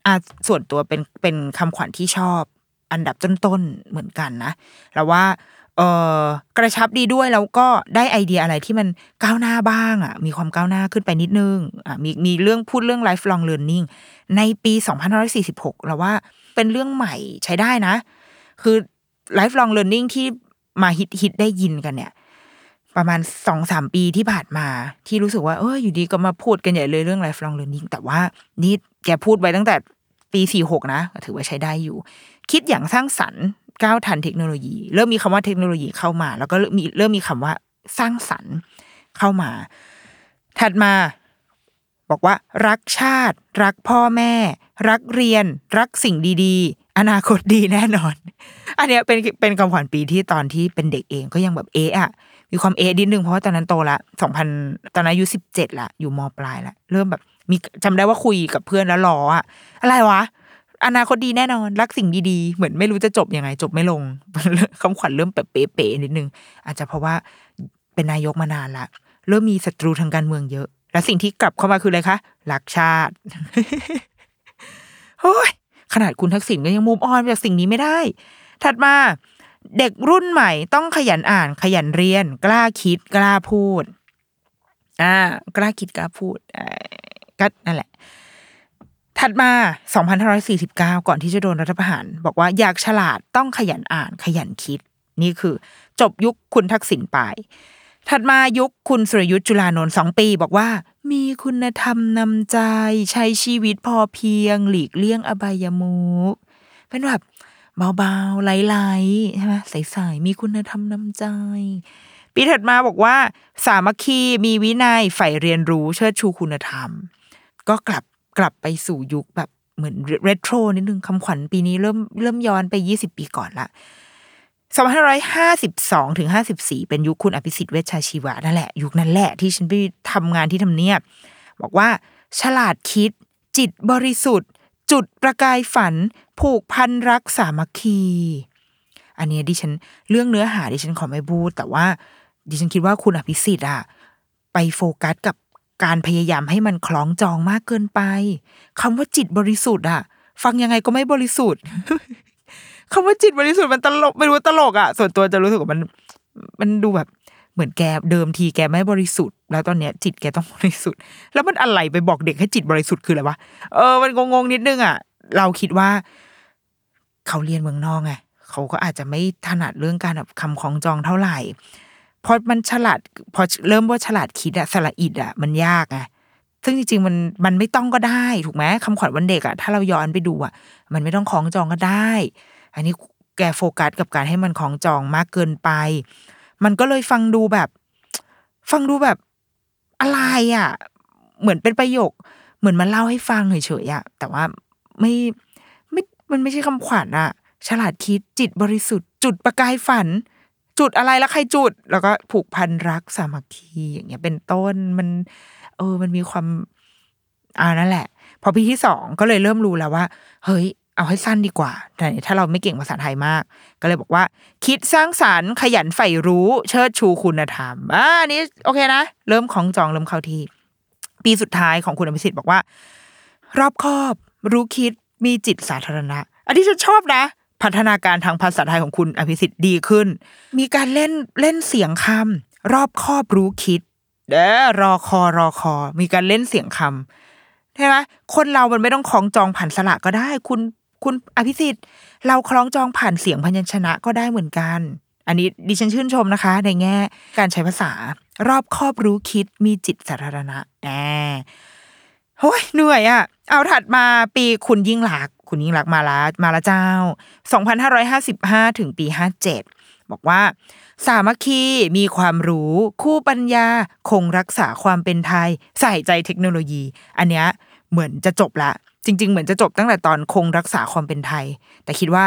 อะส่วนตัวเป็นเป็นคำขวัญที่ชอบอันดับต้นๆเหมือนกันนะแล้วว่า เออกระชับดีด้วยแล้วก็ได้ไอเดียอะไรที่มันก้าวหน้าบ้างอะมีความก้าวหน้าขึ้นไปนิดนึงอะมีมีเรื่องพูดเรื่อง lifelong learning ในปี 2546 เราว่าเป็นเรื่องใหม่ใช้ได้นะ คือ lifelong learning ที่มาฮิตฮิตได้ยินกันเนี่ย ประมาณสองสามปีที่ผ่านมา ที่รู้สึกว่าเอออยู่ดีก็มาพูดกันใหญ่เลยเรื่อง lifelong learning แต่ว่านี่แกพูดไว้ตั้งแต่ปีสี่หกนะ ถือว่าใช้ได้อยู่ คิดอย่างสร้างสรรค์ ก้าวทันเทคโนโลยี เริ่มมีคำว่าเทคโนโลยีเข้ามา แล้วก็เริ่มมีเริ่มมีคำว่าสร้างสรรค์เข้ามา ถัดมา บอกว่า รักชาติ รักพ่อแม่ รักเรียน รักสิ่งดีๆ อนาคตดีแน่นอน อันเนี้ยเป็นเป็นคำขวัญปีที่ตอนที่เป็นเด็กเองก็ยังแบบเอะอะมีความเอะนิดนึงเพราะว่าตอนนั้นโตละสองพันตอนนั้นอายุสิบเจ็ดละอยู่มปลายละเริ่มแบบมีจำได้ว่าคุยกับเพื่อนแล้วล้ออะอะไรวะ อนาคตดีแน่นอน รักสิ่งดีๆ เหมือนไม่รู้จะจบยังไง จบไม่ลงคำขวัญเริ่มแบบเป๊ะๆนิดนึง อาจจะเพราะว่าเป็นนายกมานานละ เริ่มมีศัตรูทางการเมืองเยอะ และสิ่งที่กลับเข้ามาคืออะไรคะรักชาติโอ้ยขนาดคุณทักษิณก็ยังมุมออนจากสิ่งนี้ไม่ได้ ถัดมา เด็กรุ่นใหม่ต้องขยันอ่านขยันเรียน กล้าคิดกล้าพูด อ่า กล้าคิดกล้าพูดก็นั่นแหละ ถัดมา 2549 ก่อนที่จะโดนรัฐประหาร บอกว่าอยากฉลาดต้องขยันอ่านขยันคิด นี่คือ จบยุคคุณทักษิณไป ถัดมายุคคุณสุรยุทธ์จุลานนท์สองปี บอกว่า มีคุณธรรมนำใจ ใช้ชีวิตพอเพียง หลีกเลี่ยงอบายมุกเป็นแบบเบาๆไหลๆใช่ไหมใสๆมีคุณธรรมนำใจ ปีถัดมาบอกว่า สามัคคีมีวินัยใฝ่เรียนรู้เชิดชูคุณธรรม ก็กลับ กลับไปสู่ยุคแบบเหมือนเรโทรนิดนึงคำขวัญปีนี้เริ่มเริ่มย้อนไป20ปีก่อนละ2552ถึง54เป็นยุคคุณอภิสิทธิ์เวชชาชีวะนั่นแหละ ยุคนั้นแหละที่ฉันไปทำงานที่ทำเนียบบอกว่าฉลาดคิด จิตบริสุทธิ์ จุดประกายฝัน ผูกพันรักสามัคคี อันนี้ดิฉันเรื่องเนื้อหาดิฉันขอไม่พูด แต่ว่าดิฉันคิดว่าคุณอภิสิทธิ์อะไปโฟกัสกับ การพยายามให้มันคล้องจองมากเกินไปคำว่าจิตบริสุทธิ์อะฟังยังไงก็ไม่บริสุทธิ์คำว่าจิตบริสุทธิ์มันตลกไม่รู้ตลกอะส่วนตัวจะรู้สึกว่ามัน มันดูแบบเหมือนแกเดิมทีแกไม่บริสุทธิ์ แล้วตอนเนี้ย จิตแกต้องบริสุทธิ์ แล้วมันอะไรไปบอกเด็กให้จิตบริสุทธิ์คืออะไรวะเออมันงงๆนิดนึงอะเราคิดว่า เขาเรียนเมืองนอกไงเขาก็อาจจะไม่ถนัดเรื่องการแบบคำของจองเท่าไหร่ พอมันฉลาด พอเริ่มว่าฉลาดคิดอะสละอิดอะมันยากไงซึ่งจริงๆมันมันไม่ต้องก็ได้ถูกไหมคำขวัญวันเด็กอะถ้าเราย้อนไปดูอะมันไม่ต้องคล้องจองก็ได้ อันนี้แกโฟกัสกับการให้มันคล้องจองมากเกินไป มันก็เลยฟังดูแบบ ฟังดูแบบอะไรอะเหมือนเป็นประโยค เหมือนมาเล่าให้ฟังเฉยๆอะแต่ว่าไม่ไม่มันไม่ใช่คำขวัญอะฉลาดคิดจิตบริสุทธิ์ จุดประกายฝัน จุดอะไรแล้วใครจุด แล้วก็ผูกพันรักสามัคคีอย่างเงี้ยเป็นต้นมัน เออ มันมีความอ่านั่นแหละ พอปีที่สองก็เลยเริ่มรู้แล้วว่า เฮ้ย เอาให้สั้นดีกว่า แต่ถ้าเราไม่เก่งภาษาไทยมาก ก็เลยบอกว่า คิดสร้างสารรค์ขยันใฝ่รู้ เชิดชูคุณธรรมอ่าอันนี้โอเคนะเริ่มของจองเริ่มเข้าทีปีสุดท้ายของคุณอภิสิทธิ์บอกว่า รอบคอบ รู้คิดมีจิตสาธารณะ อันที่ฉันชอบนะ พัฒนาการทางภาษาไทยของคุณอภิสิทธิ์ดีขึ้น มีการเล่นเล่นเสียงคำรอบคอบรู้คิดเด้อรอคอรอคอ มีการเล่นเสียงคำใช่ไหมคนเรามันไม่ต้องคล้องจองผ่านสระก็ได้ คุณคุณอภิสิทธิ์ เราคล้องจองผ่านเสียงพยัญชนะก็ได้เหมือนกัน อันนี้ดิฉันชื่นชมนะคะ ในแง่การใช้ภาษา รอบคอบรู้คิดมีจิตสาธารณะแหมโอ้ยเหนื่อยอะ่ะ เอาถัดมาปีคุณยิ่งหลักษณ์ คุณยิ่งหลักมาละมาละเจ้า 2555 ถึงปี 57 บอกว่า สามัคคีมีความรู้ คู่ปัญญา คงรักษาความเป็นไทย ใส่ใจเทคโนโลยี อันเนี้ยเหมือนจะจบละ จริง ๆ เหมือนจะจบตั้งแต่ตอนคงรักษาความเป็นไทย แต่คิดว่า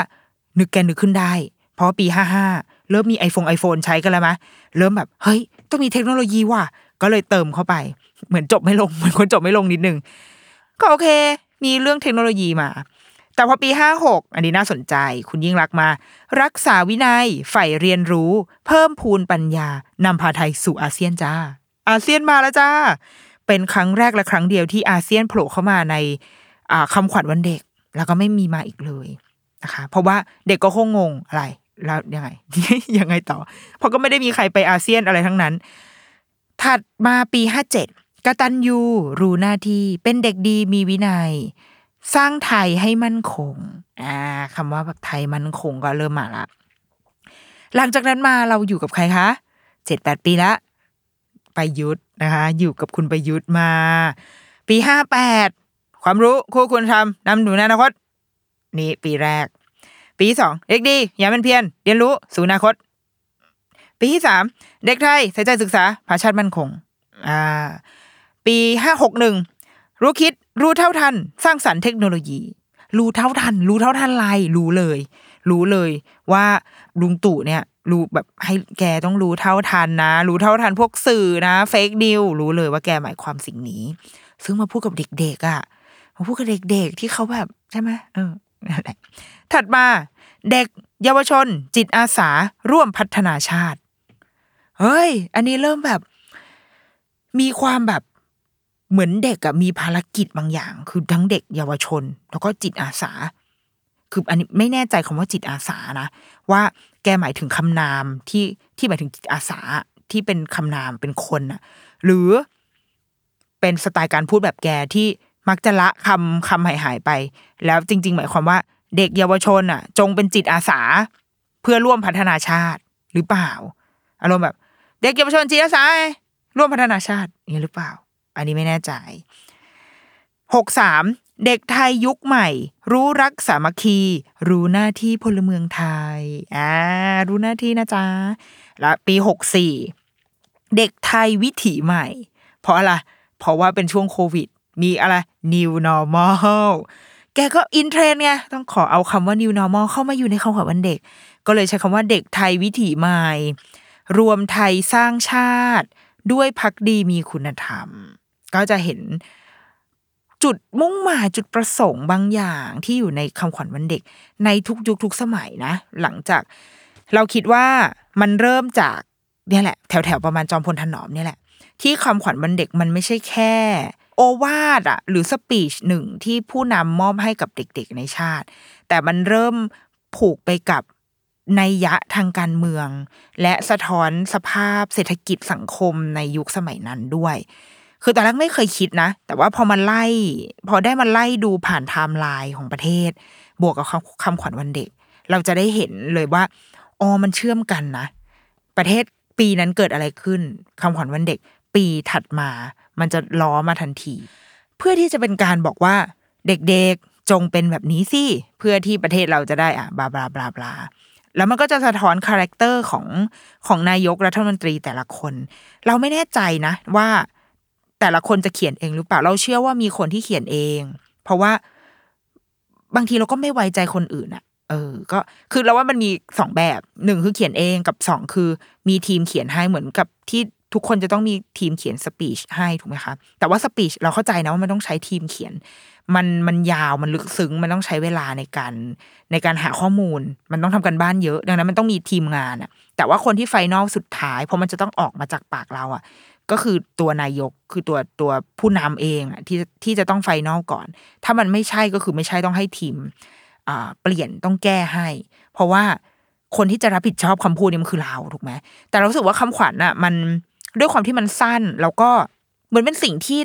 นึกแกนึกขึ้นได้ เพราะปี 55 เริ่มมีไอโฟนไอโฟนใช้กันแล้วมะเริ่มแบบเฮ้ยต้องมีเทคโนโลยีว่ะก็เลยเติมเข้าไป เหมือนจบไม่ลงเหมือนคนจบไม่ลงนิดนึงก็โอเค มีเรื่องเทคโนโลยีมา แต่พอปี 56 อันนี้น่าสนใจ คุณยิ่งรักมา รักษาวินัยใฝ่เรียนรู้ เพิ่มพูนปัญญานำพาไทยสู่อาเซียนจ้า อาเซียนมาแล้วจ้า เป็นครั้งแรกและครั้งเดียวที่อาเซียนโผล่เข้ามาในาคำขวัญวันเด็ก แล้วก็ไม่มีมาอีกเลยนะคะ เพราะว่าเด็กก็คงงงอะไร แล้วยังไง ยังไงต่อ เพราะก็ไม่ได้มีใครไปอาเซียนอะไรทั้งนั้น ถัดมาปีห้าเจ็ดกตัญญูรู้หน้าที่เป็นเด็กดีมีวินัย สร้างไทยให้มั่นคงอ่าคำว่าแบบไทยมั่นคงก็เริ่มมาละหลังจากนั้นมาเราอยู่กับใครคะเจ็ดแปดปีละไปยุทธนะคะ อยู่กับคุณประยุทธ์มา ปีห้าแปดความรู้คู่คุณทำนำหนูในอนาคต นี่ปีแรก ปีสองเด็กดี อย่ามันเพียรเรียนรู้สู่อนาคต ปีที่สามเด็กไทยใส่ใจศึกษาภาชาติมั่นคงอ่าปีห้าหกหนึ่งรู้คิด รู้เท่าทัน สร้างสรรค์เทคโนโลยี รู้เท่าทัน รู้เท่าทันไรรู้เลย รู้เลยว่าลุงตู่เนี่ยรู้แบบให้แกต้องรู้เท่าทันนะ รู้เท่าทันพวกสื่อนะเฟกนิวรู้เลยว่าแกหมายความสิ่งนี้ ซึ่งมาพูดกับเด็กๆอะ่ะมาพูดกับเด็กๆที่เขาแบบใช่ไหมเออถัดมาเด็กเยาวชน จิตอาสาร่วมพัฒนาชาติ เฮ้ย อันนี้เริ่มแบบ มีความแบบ เหมือนเด็กอะมีภารกิจบางอย่าง คือทั้งเด็กเยาวชน แล้วก็จิตอาสา คืออันนี้ไม่แน่ใจคำว่าจิตอาสานะ ว่าแกหมายถึงคำนามที่ที่หมายถึงจิตอาสาที่เป็นคำนามเป็นคนอะหรือเป็นสไตล์การพูดแบบแกที่มักจะละคำคำหายหายไป แล้วจริง ๆ หมายความว่า เด็กเยาวชนอะจงเป็นจิตอาสา เพื่อร่วมพัฒนาชาติหรือเปล่า อารมณ์แบบ เด็กเยาวชนจิตอาสาร่วมพัฒนาชาตินี่หรือเปล่า อันนี้ไม่แน่ใจหกสามเด็กไทยยุคใหม่ รู้รักสามัคคี รู้หน้าที่พลเมืองไทยอ่ารู้หน้าที่นะจ๊ะแล้วปีหกสี่เด็กไทยวิถีใหม่ เพราะอะไร เพราะว่าเป็นช่วงโควิด มีอะไร new normal แกก็อินเทรนไงต้องขอเอาคำว่า new normal เข้ามาอยู่ในคำขวัญวันเด็ก ก็เลยใช้คำว่าเด็กไทยวิถีใหม่ รวมไทยสร้างชาติ ด้วยพักดีมีคุณธรรม ก็จะเห็นจุดมุ่งหมายจุดประสงค์บางอย่างที่อยู่ในคำขวัญวันเด็ก ในทุกยุคทุกสมัยนะ หลังจากเราคิดว่ามันเริ่มจากเนี่ยแหละ แถวๆประมาณจอมพลถนอมเนี่ยแหละ ที่คำขวัญวันเด็กมันไม่ใช่แค่ โอวาดอะหรือสปีชหนึ่งที่ผู้นำมอบให้กับเด็กๆในชาติ แต่มันเริ่มผูกไปกับนัยยะทางการเมือง และสะท้อนสภาพเศรษฐกิจสังคมในยุคสมัยนั้นด้วย คือตอนแรกไม่เคยคิดนะ แต่ว่าพอมาไล่ พอได้มาไล่ดูผ่านไทม์ไลน์ของประเทศ บวกกับคำคำขวัญวันเด็ก เราจะได้เห็นเลยว่าอ๋อมันเชื่อมกันนะ ประเทศปีนั้นเกิดอะไรขึ้นคำขวัญวันเด็ก ปีถัดมา มันจะล้อมาทันที เพื่อที่จะเป็นการบอกว่าเด็กๆจงเป็นแบบนี้สิเพื่อที่ประเทศเราจะได้อะ blah blah blah blah แล้วมันก็จะสะท้อน character ของของนายกรัฐมนตรีแต่ละคน เราไม่แน่ใจนะ ว่า แต่ละคนจะเขียนเองหรือเปล่าเราเชื่อว่ามีคนที่เขียนเอง เพราะว่าบางทีเราก็ไม่ไว้ใจคนอื่นอะเออ ก็คือเราว่ามันมีสองแบบหนึ่งคือเขียนเองกับสองคือ มีทีมเขียนให้เหมือนกับที่ทุกคนจะต้องมีทีมเขียนสปีชให้ถูกไหมคะแต่ว่าสปีชเราเข้าใจนะว่ามันต้องใช้ทีมเขียน มันมันยาวมันลึกซึ้งมันต้องใช้เวลาในการในการหาข้อมูล มันต้องทำกันบ้านเยอะ ดังนั้นมันต้องมีทีมงานอะแต่ว่าคนที่ไฟนอลสุดท้ายเพราะมันจะต้องออกมาจากปากเราอะ ก็คือตัวนายกคือตัวตัวผู้นำเองอะที่ที่จะต้องไฟนอลก่อน ถ้ามันไม่ใช่ก็คือไม่ใช่ต้องให้ทีมอ่าเปลี่ยนต้องแก้ให้ เพราะว่าคนที่จะรับผิดชอบคำพูดนี่มันคือเราถูกไหมแต่เราสึกว่าคำขวัญอะมันด้วยความที่มันสั้นแล้วก็เหมือนเป็นสิ่งที่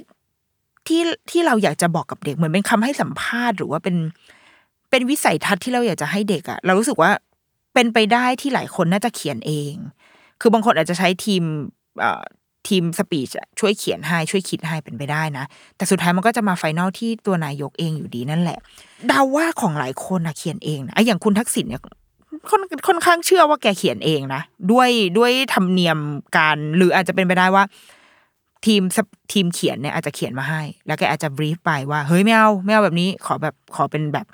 ที่ที่เราอยากจะบอกกับเด็กเหมือนเป็นคำให้สัมภาษณ์หรือว่าเป็นเป็นวิสัยทัศน์ที่เราอยากจะให้เด็กอะเรารู้สึกว่าเป็นไปได้ที่หลายคนน่าจะเขียนเอง คือบางคนอาจจะใช้ทีม ทีม speech ช่วยเขียนให้ช่วยคิดให้เป็นไปได้นะ แต่สุดท้ายมันก็จะมา final ที่ตัวนายกเองอยู่ดีนั่นแหละเดาว่าของหลายคนนะเขียนเองนะอย่างคุณทักษิณเนี่ยค่อนค่อนข้างเชื่อว่าแกเขียนเองนะด้วยด้วยธรรมเนียมการหรืออาจจะเป็นไปได้ว่า ทีมทีมเขียนเนี่ยอาจจะเขียนมาให้ แล้วแกอาจจะบรีฟไปว่าเฮ้ยไม่เอาไม่เอาแบบนี้ขอแบบขอเป็นแบบ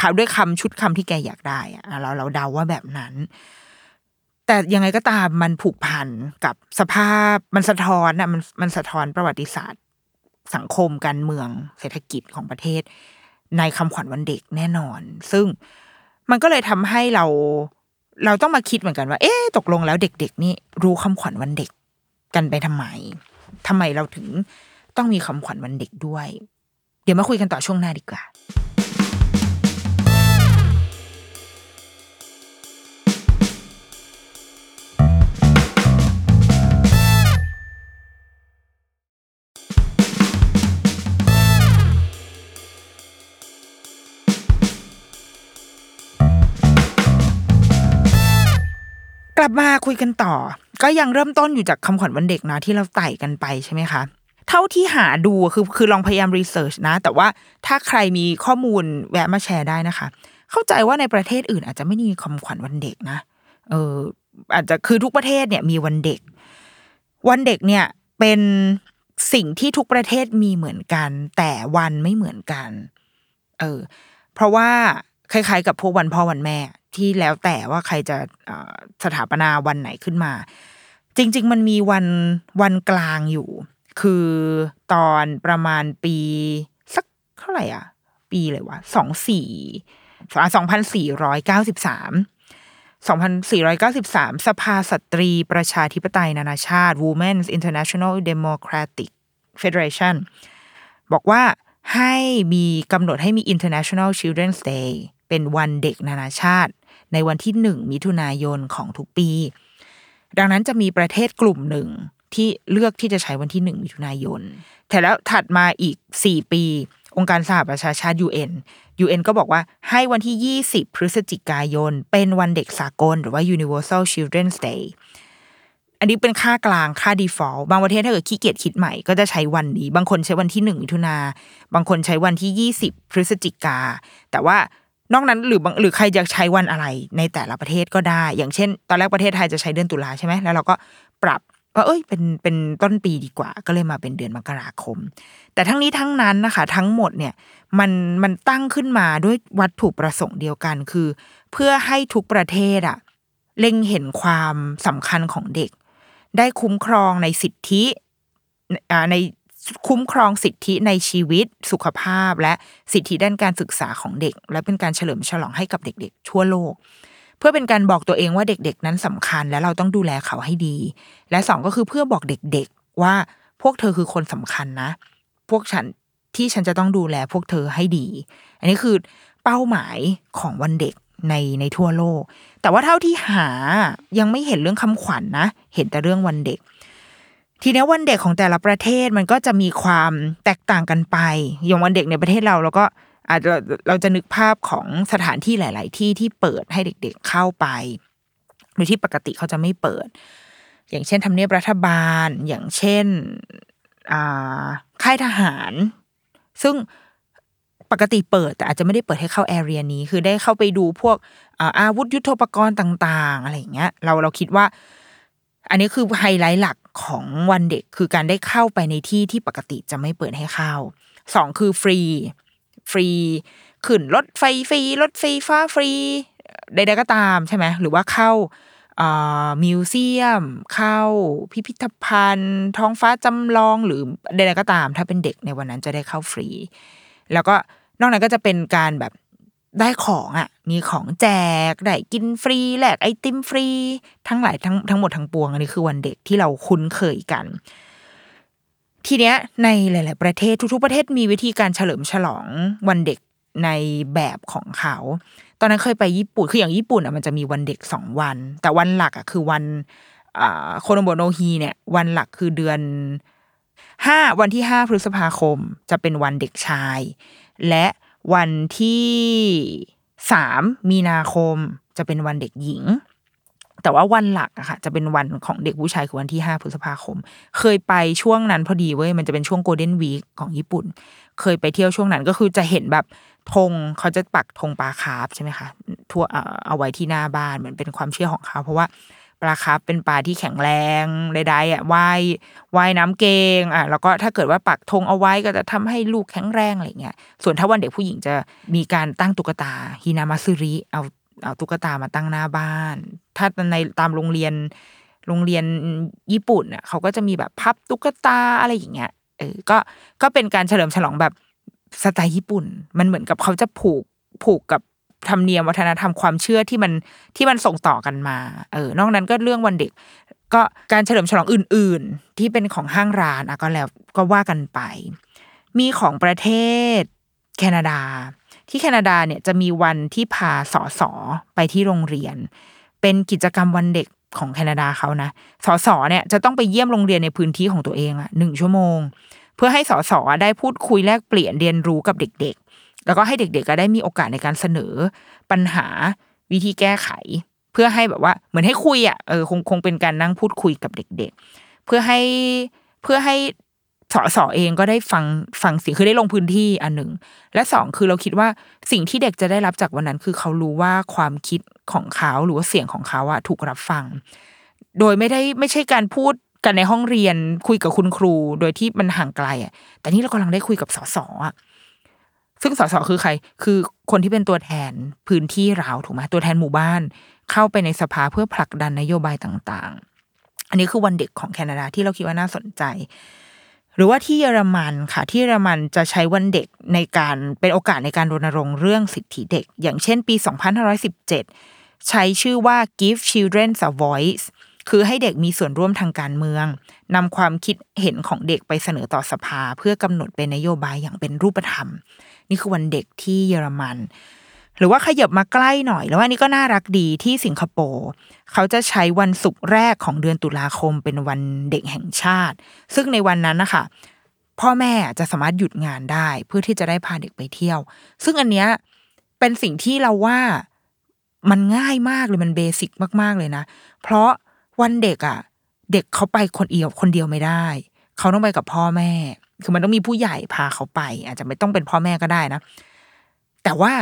ข่าวด้วยคำชุดคำที่แกอยากได้อะเราเราเดาว่าแบบนั้น แต่ยังไงก็ตามมันผูกพันกับสภาพมันสะท้อนอะมันมันสะท้อนประวัติศาสตร์ สังคมการเมืองเศรษฐกิจของประเทศ ในคำขวัญวันเด็กแน่นอน ซึ่งมันก็เลยทำให้เราเราต้องมาคิดเหมือนกันว่า เอ๊ะตกลงแล้วเด็ก ๆ นี่รู้คำขวัญวันเด็กกันไปทำไมทำไมเราถึงต้องมีคำขวัญวันเด็กด้วย เดี๋ยวมาคุยกันต่อช่วงหน้าดีกว่า ลับมาคุยกันต่อ ก็ยังเริ่มต้นอยู่จากคำขวัญวันเด็กนะที่เราไต่กันไปใช่ไหมคะเท่าที่หาดูคือคือลองพยายามรีเสิร์ชนะ แต่ว่าถ้าใครมีข้อมูลแวะมาแชร์ได้นะคะ เข้าใจว่าในประเทศอื่นอาจจะไม่มีคำขวัญวันเด็กนะเอออาจจะคือทุกประเทศเนี่ยมีวันเด็ก วันเด็กเนี่ยเป็นสิ่งที่ทุกประเทศมีเหมือนกัน แต่วันไม่เหมือนกัน เออ เพราะว่าคล้ายๆ กับพวกวันพ่อวันแม่ ที่แล้วแต่ว่าใครจะสถาปนาวันไหนขึ้นมา จริง ๆ มันมีวันวันกลางอยู่ คือตอนประมาณปีสักเท่าไหร่อะ ปีเลยวะสองสี่สองพันสี่ร้อยเก้าสิบสามสองพันสี่ร้อยเก้าสิบสามสภาสตรีประชาธิปไตยนานาชาติ Women's International Democratic Federation บอกว่าให้มีกำหนดให้มี International Children's Day เป็นวันเด็กนานาชาติ ในวันที่หนึ่งมิถุนายนของทุกปี ดังนั้นจะมีประเทศกลุ่มหนึ่งที่เลือกที่จะใช้วันที่หนึ่งมิถุนายน แต่แล้วถัดมาอีกสี่ปี องค์การสหประชาชาติ UN UN ก็บอกว่าให้วันที่ 20 พฤศจิกายน เป็นวันเด็กสากล หรือว่า Universal Children's Day อันนี้เป็นค่ากลางค่า default บางประเทศถ้าเกิดขี้เกียจคิดใหม่ก็จะใช้วันนี้ บางคนใช้วันที่หนึ่งมิถุนา บางคนใช้วันที่ยี่สิบพฤศจิกา แต่ว่า นอกนั้นหรือบางหรือใครจะใช้วันอะไรในแต่ละประเทศก็ได้ อย่างเช่น ตอนแรกประเทศไทยจะใช้เดือนตุลาใช่ไหมแล้วเราก็ปรับว่าเอ้ยเป็นเป็นต้นปีดีกว่า ก็เลยมาเป็นเดือนมกราคม แต่ทั้งนี้ทั้งนั้นนะคะ ทั้งหมดเนี่ยมันมันตั้งขึ้นมาด้วยวัตถุประสงค์เดียวกันคือ เพื่อให้ทุกประเทศอะเล็งเห็นความสำคัญของเด็ก ได้คุ้มครองในสิทธิใน คุ้มครองสิทธิในชีวิตสุขภาพ และสิทธิด้านการศึกษาของเด็ก และเป็นการเฉลิมฉลองให้กับเด็กๆ ทั่วโลก เพื่อเป็นการบอกตัวเองว่าเด็กๆ นั้นสำคัญและเราต้องดูแลเขาให้ดี และสองก็คือเพื่อบอกเด็กๆว่าพวกเธอคือคนสำคัญนะ พวกฉันที่ฉันจะต้องดูแลพวกเธอให้ดี อันนี้คือเป้าหมายของวันเด็กในในทั่วโลก แต่ว่าเท่าที่หายังไม่เห็นเรื่องคำขวัญนนะ เห็นแต่เรื่องวันเด็ก ทีนี้วันเด็กของแต่ละประเทศมันก็จะมีความแตกต่างกันไปอย่างวันเด็กในประเทศเราเราก็อาจจะเราจะนึกภาพของสถานที่หลาย ๆ ที่ที่เปิดให้เด็ก ๆเข้าไปโดยที่ปกติเขาจะไม่เปิด อย่างเช่นทำเนียบรัฐบาล อย่างเช่นค่ายทหาร ซึ่งปกติเปิด แต่อาจจะไม่ได้เปิดให้เข้าแอเรียนี้ คือได้เข้าไปดูพวกอาวุธยุโทโธปกรณ์ต่าง ๆ อะไรอย่างเงี้ย เราเราคิดว่า อันนี้คือไฮไลท์หลัก ของวันเด็กคือการได้เข้าไปในที่ที่ปกติจะไม่เปิดให้เข้าสองคือฟรี ฟรี ขึ้นรถไฟฟรี รถไฟฟ้าฟรีใดๆก็ตามใช่ไหมหรือว่าเข้า museum เข้าพิพิธภัณฑ์ ท้องฟ้าจำลองหรือใดๆก็ตาม ถ้าเป็นเด็กในวันนั้นจะได้เข้าฟรี แล้วก็นอกนั้นก็จะเป็นการแบบ ได้ของอะ มีของแจก ได้กินฟรีแหลกไอติมฟรี ทั้งหลายทั้งทั้งหมดทั้งปวงอันนี้คือวันเด็กที่เราคุ้นเคยกัน ทีเนี้ยในหลาย ๆ ประเทศทุก ๆ ประเทศมีวิธีการเฉลิมฉลองวันเด็กในแบบของเขา ตอนนั้นเคยไปญี่ปุ่น คืออย่างญี่ปุ่นอะมันจะมีวันเด็กสองวัน แต่วันหลักอะคือวันโคโนโบโนฮีเนี่ยวันหลักคือเดือนห้าวันที่ห้าพฤษภาคมจะเป็นวันเด็กชาย และ วันที่สามมีนาคมจะเป็นวันเด็กหญิง แต่ว่าวันหลักอะค่ะ จะเป็นวันของเด็กผู้ชายคือวันที่ห้าพฤษภาคม เคยไปช่วงนั้นพอดีเว้ยมันจะเป็นช่วงโกลเด้นวีคของญี่ปุ่น เคยไปเที่ยวช่วงนั้นก็คือจะเห็นแบบธงเขาจะปักธงปลาคาร์ฟใช่ไหมคะทั่วเอาไว้ที่หน้าบ้านเหมือนเป็นความเชื่อของเขาเพราะว่า ปลาคาร์ฟเป็นปลาที่แข็งแรงใดๆอะว่ายว่ายน้ำเก่งอะแล้วก็ถ้าเกิดว่าปักธงเอาไว้ก็จะทำให้ลูกแข็งแรงอะไรเงี้ยส่วนถ้าวันเด็กผู้หญิงจะมีการตั้งตุ๊กตาฮินามาซึริเอาเอาตุ๊กตามาตั้งหน้าบ้าน ถ้าในตามโรงเรียนโรงเรียนญี่ปุ่นอะเขาก็จะมีแบบพับตุ๊กตาอะไรอย่างเงี้ยเออก็ก็เป็นการเฉลิมฉลองแบบสไตล์ญี่ปุ่น มันเหมือนกับเขาจะผูกผูกกับ ธรรมเนียมวัฒนธรรมความเชื่อที่มันที่มันส่งต่อกันมาเออนอกนั้นก็เรื่องวันเด็ก ก็การเฉลิมฉลองอื่น ๆ ที่เป็นของห้างร้านอะก็แล้วก็ว่ากันไป มีของประเทศแคนาดา ที่แคนาดาเนี่ยจะมีวันที่พาสอสอไปที่โรงเรียน เป็นกิจกรรมวันเด็กของแคนาดาเขานะสอสอเนี่ยจะต้องไปเยี่ยมโรงเรียนในพื้นที่ของตัวเองอะหนึ่งชั่วโมง เพื่อให้สอสอได้พูดคุยแลกเปลี่ยนเรียนรู้กับเด็ก แล้วก็ให้เด็กๆก็ได้มีโอกาสในการเสนอปัญหาวิธีแก้ไข เพื่อให้แบบว่าเหมือนให้คุยอะเออคงคงเป็นการนั่งพูดคุยกับเด็ก ๆ เพื่อให้เพื่อให้สอสอเองก็ได้ฟังฟังเสียงคือได้ลงพื้นที่อันหนึ่ง และสองคือเราคิดว่าสิ่งที่เด็กจะได้รับจากวันนั้น คือเขารู้ว่าความคิดของเขาหรือว่าเสียงของเขาอะถูกรับฟัง โดยไม่ได้ไม่ใช่การพูดกันในห้องเรียนคุยกับคุณครู โดยที่มันห่างไกลอะแต่นี่เรากำลังได้คุยกับสอสอะ ซึ่งสสคือใคร คือคนที่เป็นตัวแทนพื้นที่เราถูกไหมตัวแทนหมู่บ้าน เข้าไปในสภาเพื่อผลักดันนโยบายต่าง ๆ อันนี้คือวันเด็กของแคนาดาที่เราคิดว่าน่าสนใจ หรือว่าที่เยอรมันค่ะ ที่เยอรมันจะใช้วันเด็กในการเป็นโอกาสในการรณรงค์เรื่องสิทธิเด็ก อย่างเช่นปี 2517 ใช้ชื่อว่า give children a voice คือให้เด็กมีส่วนร่วมทางการเมืองนำความคิดเห็นของเด็กไปเสนอต่อสภาเพื่อกำหนดเป็นนโยบายอย่างเป็นรูปธรรม นี่คือวันเด็กที่เยอรมัน หรือว่าขยับมาใกล้หน่อย แล้วว่านี่ก็น่ารักดีที่สิงคโปร์เขาจะใช้วันศุกร์แรกของเดือนตุลาคมเป็นวันเด็กแห่งชาติ ซึ่งในวันนั้นนะคะพ่อแม่จะสามารถหยุดงานได้เพื่อที่จะได้พาเด็กไปเที่ยว ซึ่งอันเนี้ยเป็นสิ่งที่เราว่ามันง่ายมากเลยมันเบสิกมาก ๆเลยนะ เพราะวันเด็กอะ่ะ เด็กเขาไปคนเดียวคนเดียวไม่ได้ เขาต้องไปกับพ่อแม่ คือมันต้องมีผู้ใหญ่พาเขาไป อาจจะไม่ต้องเป็นพ่อแม่ก็ได้นะ แต่ว่า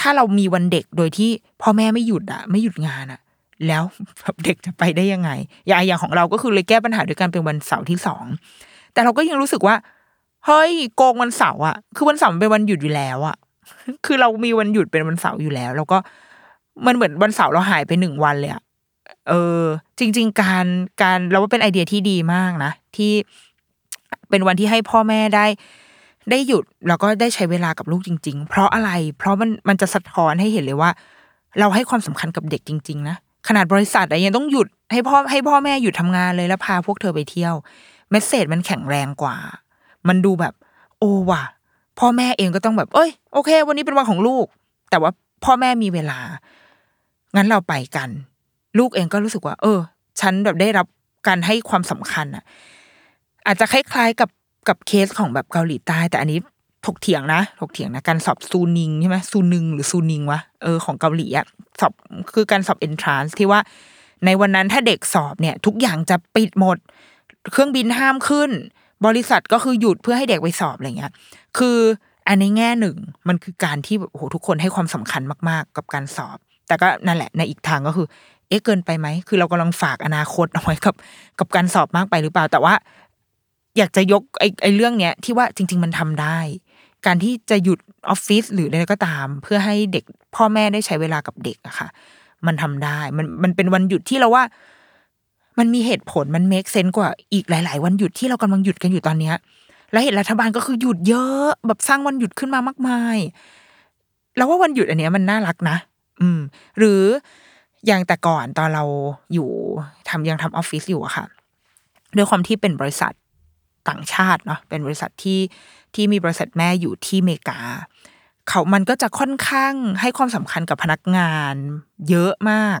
ถ้าเรามีวันเด็กโดยที่พ่อแม่ไม่หยุดอะไม่หยุดงานอะแล้วเด็กจะไปได้ยังไง อย่างอย่างของเราก็คือเลยแก้ปัญหาด้วยการเป็นวันเสาร์ที่สองแต่เราก็ยังรู้สึกว่าเฮ้ยโกงวันเสาร์อะคือวันเสาร์เป็นวันหยุดอยู่แล้วอะคือเรามีวันหยุดเป็นวันเสาร์อยู่แล้ว แล้วก็มันเหมือนวันเสาร์เราหายไปหนึ่งวันเลยอะเออ จริง ๆ การการเราว่าเป็นไอเดียที่ดีมากนะที่ เป็นวันที่ให้พ่อแม่ได้ ได้หยุดแล้วก็ได้ใช้เวลากับลูกจริง ๆ เพราะอะไร เพราะมันมันจะสะท้อนให้เห็นเลยว่า เราให้ความสำคัญกับเด็กจริง ๆ นะขนาดบริษัทอะยังต้องหยุดให้พ่อให้พ่อแม่หยุดทำงานเลยแล้วพาพวกเธอไปเที่ยวเมสเซจมันแข็งแรงกว่า มันดูแบบ โอ้ว่ะ พ่อแม่เองก็ต้องแบบ เอ้ยโอเค วันนี้เป็นวันของลูก แต่ว่าพ่อแม่มีเวลา งั้นเราไปกัน ลูกเองก็รู้สึกว่า เออ ฉันแบบได้รับการให้ความสำคัญอะ อาจจะคล้ายๆกับกับเคสของแบบเกาหลีใต้ แต่อันนี้ถกเถียงนะถกเถียงนะการสอบซูนิงใช่ไหมซูนึงหรือซูนิงวะเออของเกาหลีอะสอบคือการสอบเอนทรานซ์ที่ว่าในวันนั้นถ้าเด็กสอบเนี่ย ทุกอย่างจะปิดหมด เครื่องบินห้ามขึ้น บริษัทก็คือหยุดเพื่อให้เด็กไปสอบอะไรเงี้ย คืออันในแง่หนึ่งมันคือการที่แบบโอ้โหทุกคนให้ความสำคัญมากๆ กับการสอบ แต่ก็นั่นแหละในอีกทางก็คือ เอ๊ะเกินไปไหมคือเรากำลังฝากอนาคตเอาไว้กับ กับการสอบมากไปหรือเปล่า แต่ว่า อยากจะยกไอ้ไอ้เรื่องเนี้ยที่ว่าจริง ๆ มันทำได้ การที่จะหยุดออฟฟิศหรืออะไรก็ตาม เพื่อให้เด็กพ่อแม่ได้ใช้เวลากับเด็กอะค่ะ มันทำได้มันมันเป็นวันหยุดที่เราว่า มันมีเหตุผลมันเมคเซนส์กว่าอีกหลาย ๆ วันหยุดที่เรากำลังหยุดกันอยู่ตอนเนี้ย และเห็นรัฐบาลก็คือหยุดเยอะแบบสร้างวันหยุดขึ้นมามากมาย แล้วว่าวันหยุดอันเนี้ยมันน่ารักนะอืม หรืออย่างแต่ก่อนตอนเราอยู่ทำยังทำออฟฟิศอยู่อะค่ะด้วยความที่เป็นบริษัท ต่างชาติเนาะเป็นบริษัทที่ที่มีบริษัทแม่อยู่ที่อเมริกาเขามันก็จะค่อนข้างให้ความสำคัญกับพนักงานเยอะมาก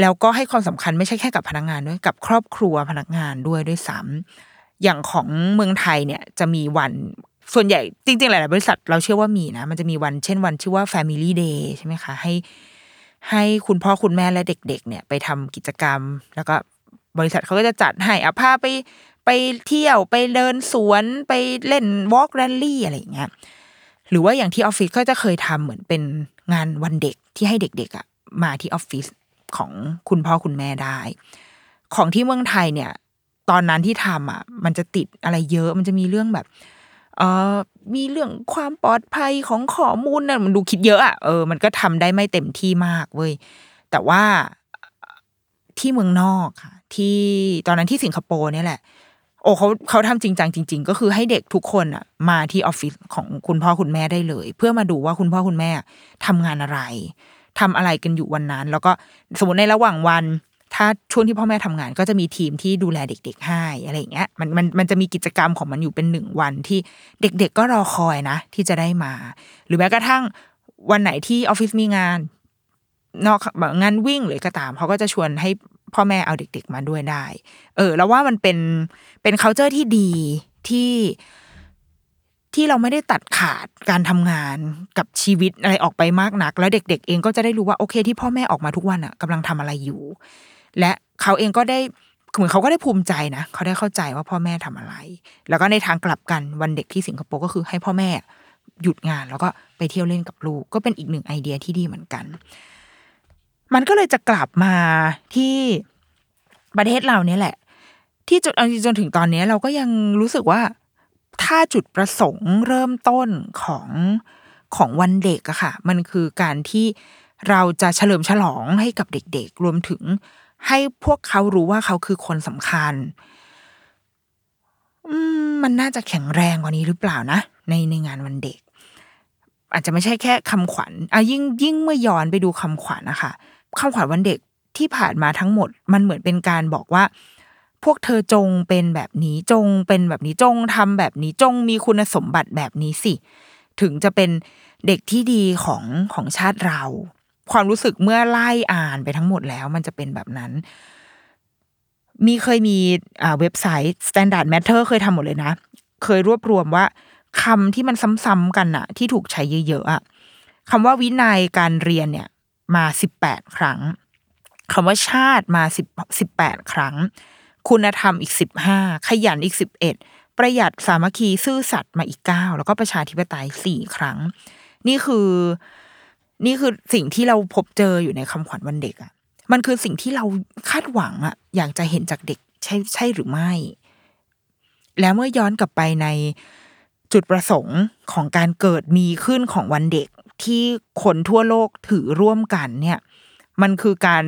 แล้วก็ให้ความสำคัญไม่ใช่แค่กับพนักงานด้วยกับครอบครัวพนักงานด้วยด้วยซ้ำอย่างของเมืองไทยเนี่ยจะมีวันส่วนใหญ่จริงๆ หลายๆบริษัทเราเชื่อว่ามีนะ มันจะมีวันเช่นวันชื่อว่า Family Day ใช่ไหมคะให้ให้คุณพ่อคุณแม่และเด็ก ๆ เนี่ยไปทำกิจกรรม แล้วก็บริษัทเขาก็จะจัดให้อาพาไป ไปเที่ยวไปเดินสวนไปเล่นวอล์กแรลลี่อะไรอย่างเงี้ยหรือว่าอย่างที่ออฟฟิศก็จะเคยทำเหมือนเป็นงานวันเด็กที่ให้เด็กๆอะมาที่ออฟฟิศของคุณพ่อคุณแม่ได้ ของที่เมืองไทยเนี่ย ตอนนั้นที่ทำอะ มันจะติดอะไรเยอะมันจะมีเรื่องแบบเออมีเรื่องความปลอดภัยของข้อมูลน่ะมันดูคิดเยอะอะเออมันก็ทำได้ไม่เต็มที่มากเว้ยแต่ว่าที่เมืองนอกค่ะ ที่ตอนนั้นที่สิงคโปร์เนี่ยแหละ โอ้เขาเขาทำจริงจังจริง ๆ ก็คือให้เด็กทุกคนอะมาที่ออฟฟิศของคุณพ่อคุณแม่ได้เลย เพื่อมาดูว่าคุณพ่อคุณแม่ทำงานอะไรทำอะไรกันอยู่วันนั้น แล้วก็สมมติในระหว่างวัน ถ้าช่วงที่พ่อแม่ทำงาน ก็จะมีทีมที่ดูแลเด็ก ๆ ให้อะไรอย่างเงี้ยมันมันมันจะมีกิจกรรมของมันอยู่เป็นหนึ่งวันที่เด็ก ๆ ก็รอคอยนะ ที่จะได้มา หรือแม้กระทั่งวันไหนที่ออฟฟิศมีงานนอกงานวิ่งหรือก็ตามเขาก็จะชวนให้ พ่อแม่เอาเด็ก ๆ มาด้วยได้ เออ แล้วว่ามันเป็นเป็น c u เจอร์ที่ดีที่ที่เราไม่ได้ตัดขาดการทำงานกับชีวิตอะไรออกไปมากนัก แล้วเด็ก ๆ เองก็จะได้รู้ว่าโอเค ที่พ่อแม่ออกมาทุกวันอะกำลังทำอะไรอยู่ และเขาเองก็ได้เหมือนเขาก็ได้ภูมิใจนะเขาได้เข้าใจว่าพ่อแม่ทำอะไร แล้วก็ในทางกลับกันวันเด็กที่สิงคโปร์ก็คือให้พ่อแม่หยุดงานแล้วก็ไปเที่ยวเล่นกับลูก ก็เป็นอีกหนึ่งไอเดียที่ดีเหมือนกัน มันก็เลยจะกลับมาที่ประเทศเราเนี่ยแหละ ที่จุดจนถึงตอนนี้เราก็ยังรู้สึกว่าถ้าจุดประสงค์เริ่มต้นของของวันเด็กอะค่ะ มันคือการที่เราจะเฉลิมฉลองให้กับเด็กๆ รวมถึงให้พวกเขารู้ว่าเขาคือคนสำคัญมมันน่าจะแข็งแรงกว่านี้หรือเปล่านะ ในในงานวันเด็ก อาจจะไม่ใช่แค่คำขวัญอะยิ่งยิ่งเมื่อย้อนไปดูคำขวัญนะคะ คำขวัญวันเด็กที่ผ่านมาทั้งหมด มันเหมือนเป็นการบอกว่า พวกเธอจงเป็นแบบนี้จงเป็นแบบนี้จงทำแบบนี้จงมีคุณสมบัติแบบนี้สิ ถึงจะเป็นเด็กที่ดีของของชาติเรา ความรู้สึกเมื่อไล่อ่านไปทั้งหมดแล้ว มันจะเป็นแบบนั้น มีเคยมีอ่าเว็บไซต์ Standard Matter เคยทำหมดเลยนะ เคยรวบรวมว่าคำที่มันซ้ำๆกันอะที่ถูกใช้เยอะๆอะคำว่าวินัยการเรียนเนี่ย มาสิบแปดครั้งคำว่าชาติมาสิบสิบแปดครั้ง คุณธรรมอีกสิบห้าขยันอีกสิบเอ็ดประหยัดสามัคคีซื่อสัตย์มาอีกเก้าแล้วก็ประชาธิปไตยสี่ครั้ง นี่คือ นี่คือสิ่งที่เราพบเจออยู่ในคำขวัญวันเด็กอะ่ะ มันคือสิ่งที่เราคาดหวังอะ่ะ อยากจะเห็นจากเด็กใช่ใช่หรือไม่ แล้วเมื่อย้อนกลับไปในจุดประสงค์ของการเกิดมีขึ้นของวันเด็ก ที่คนทั่วโลกถือร่วมกันเนี่ย มันคือการ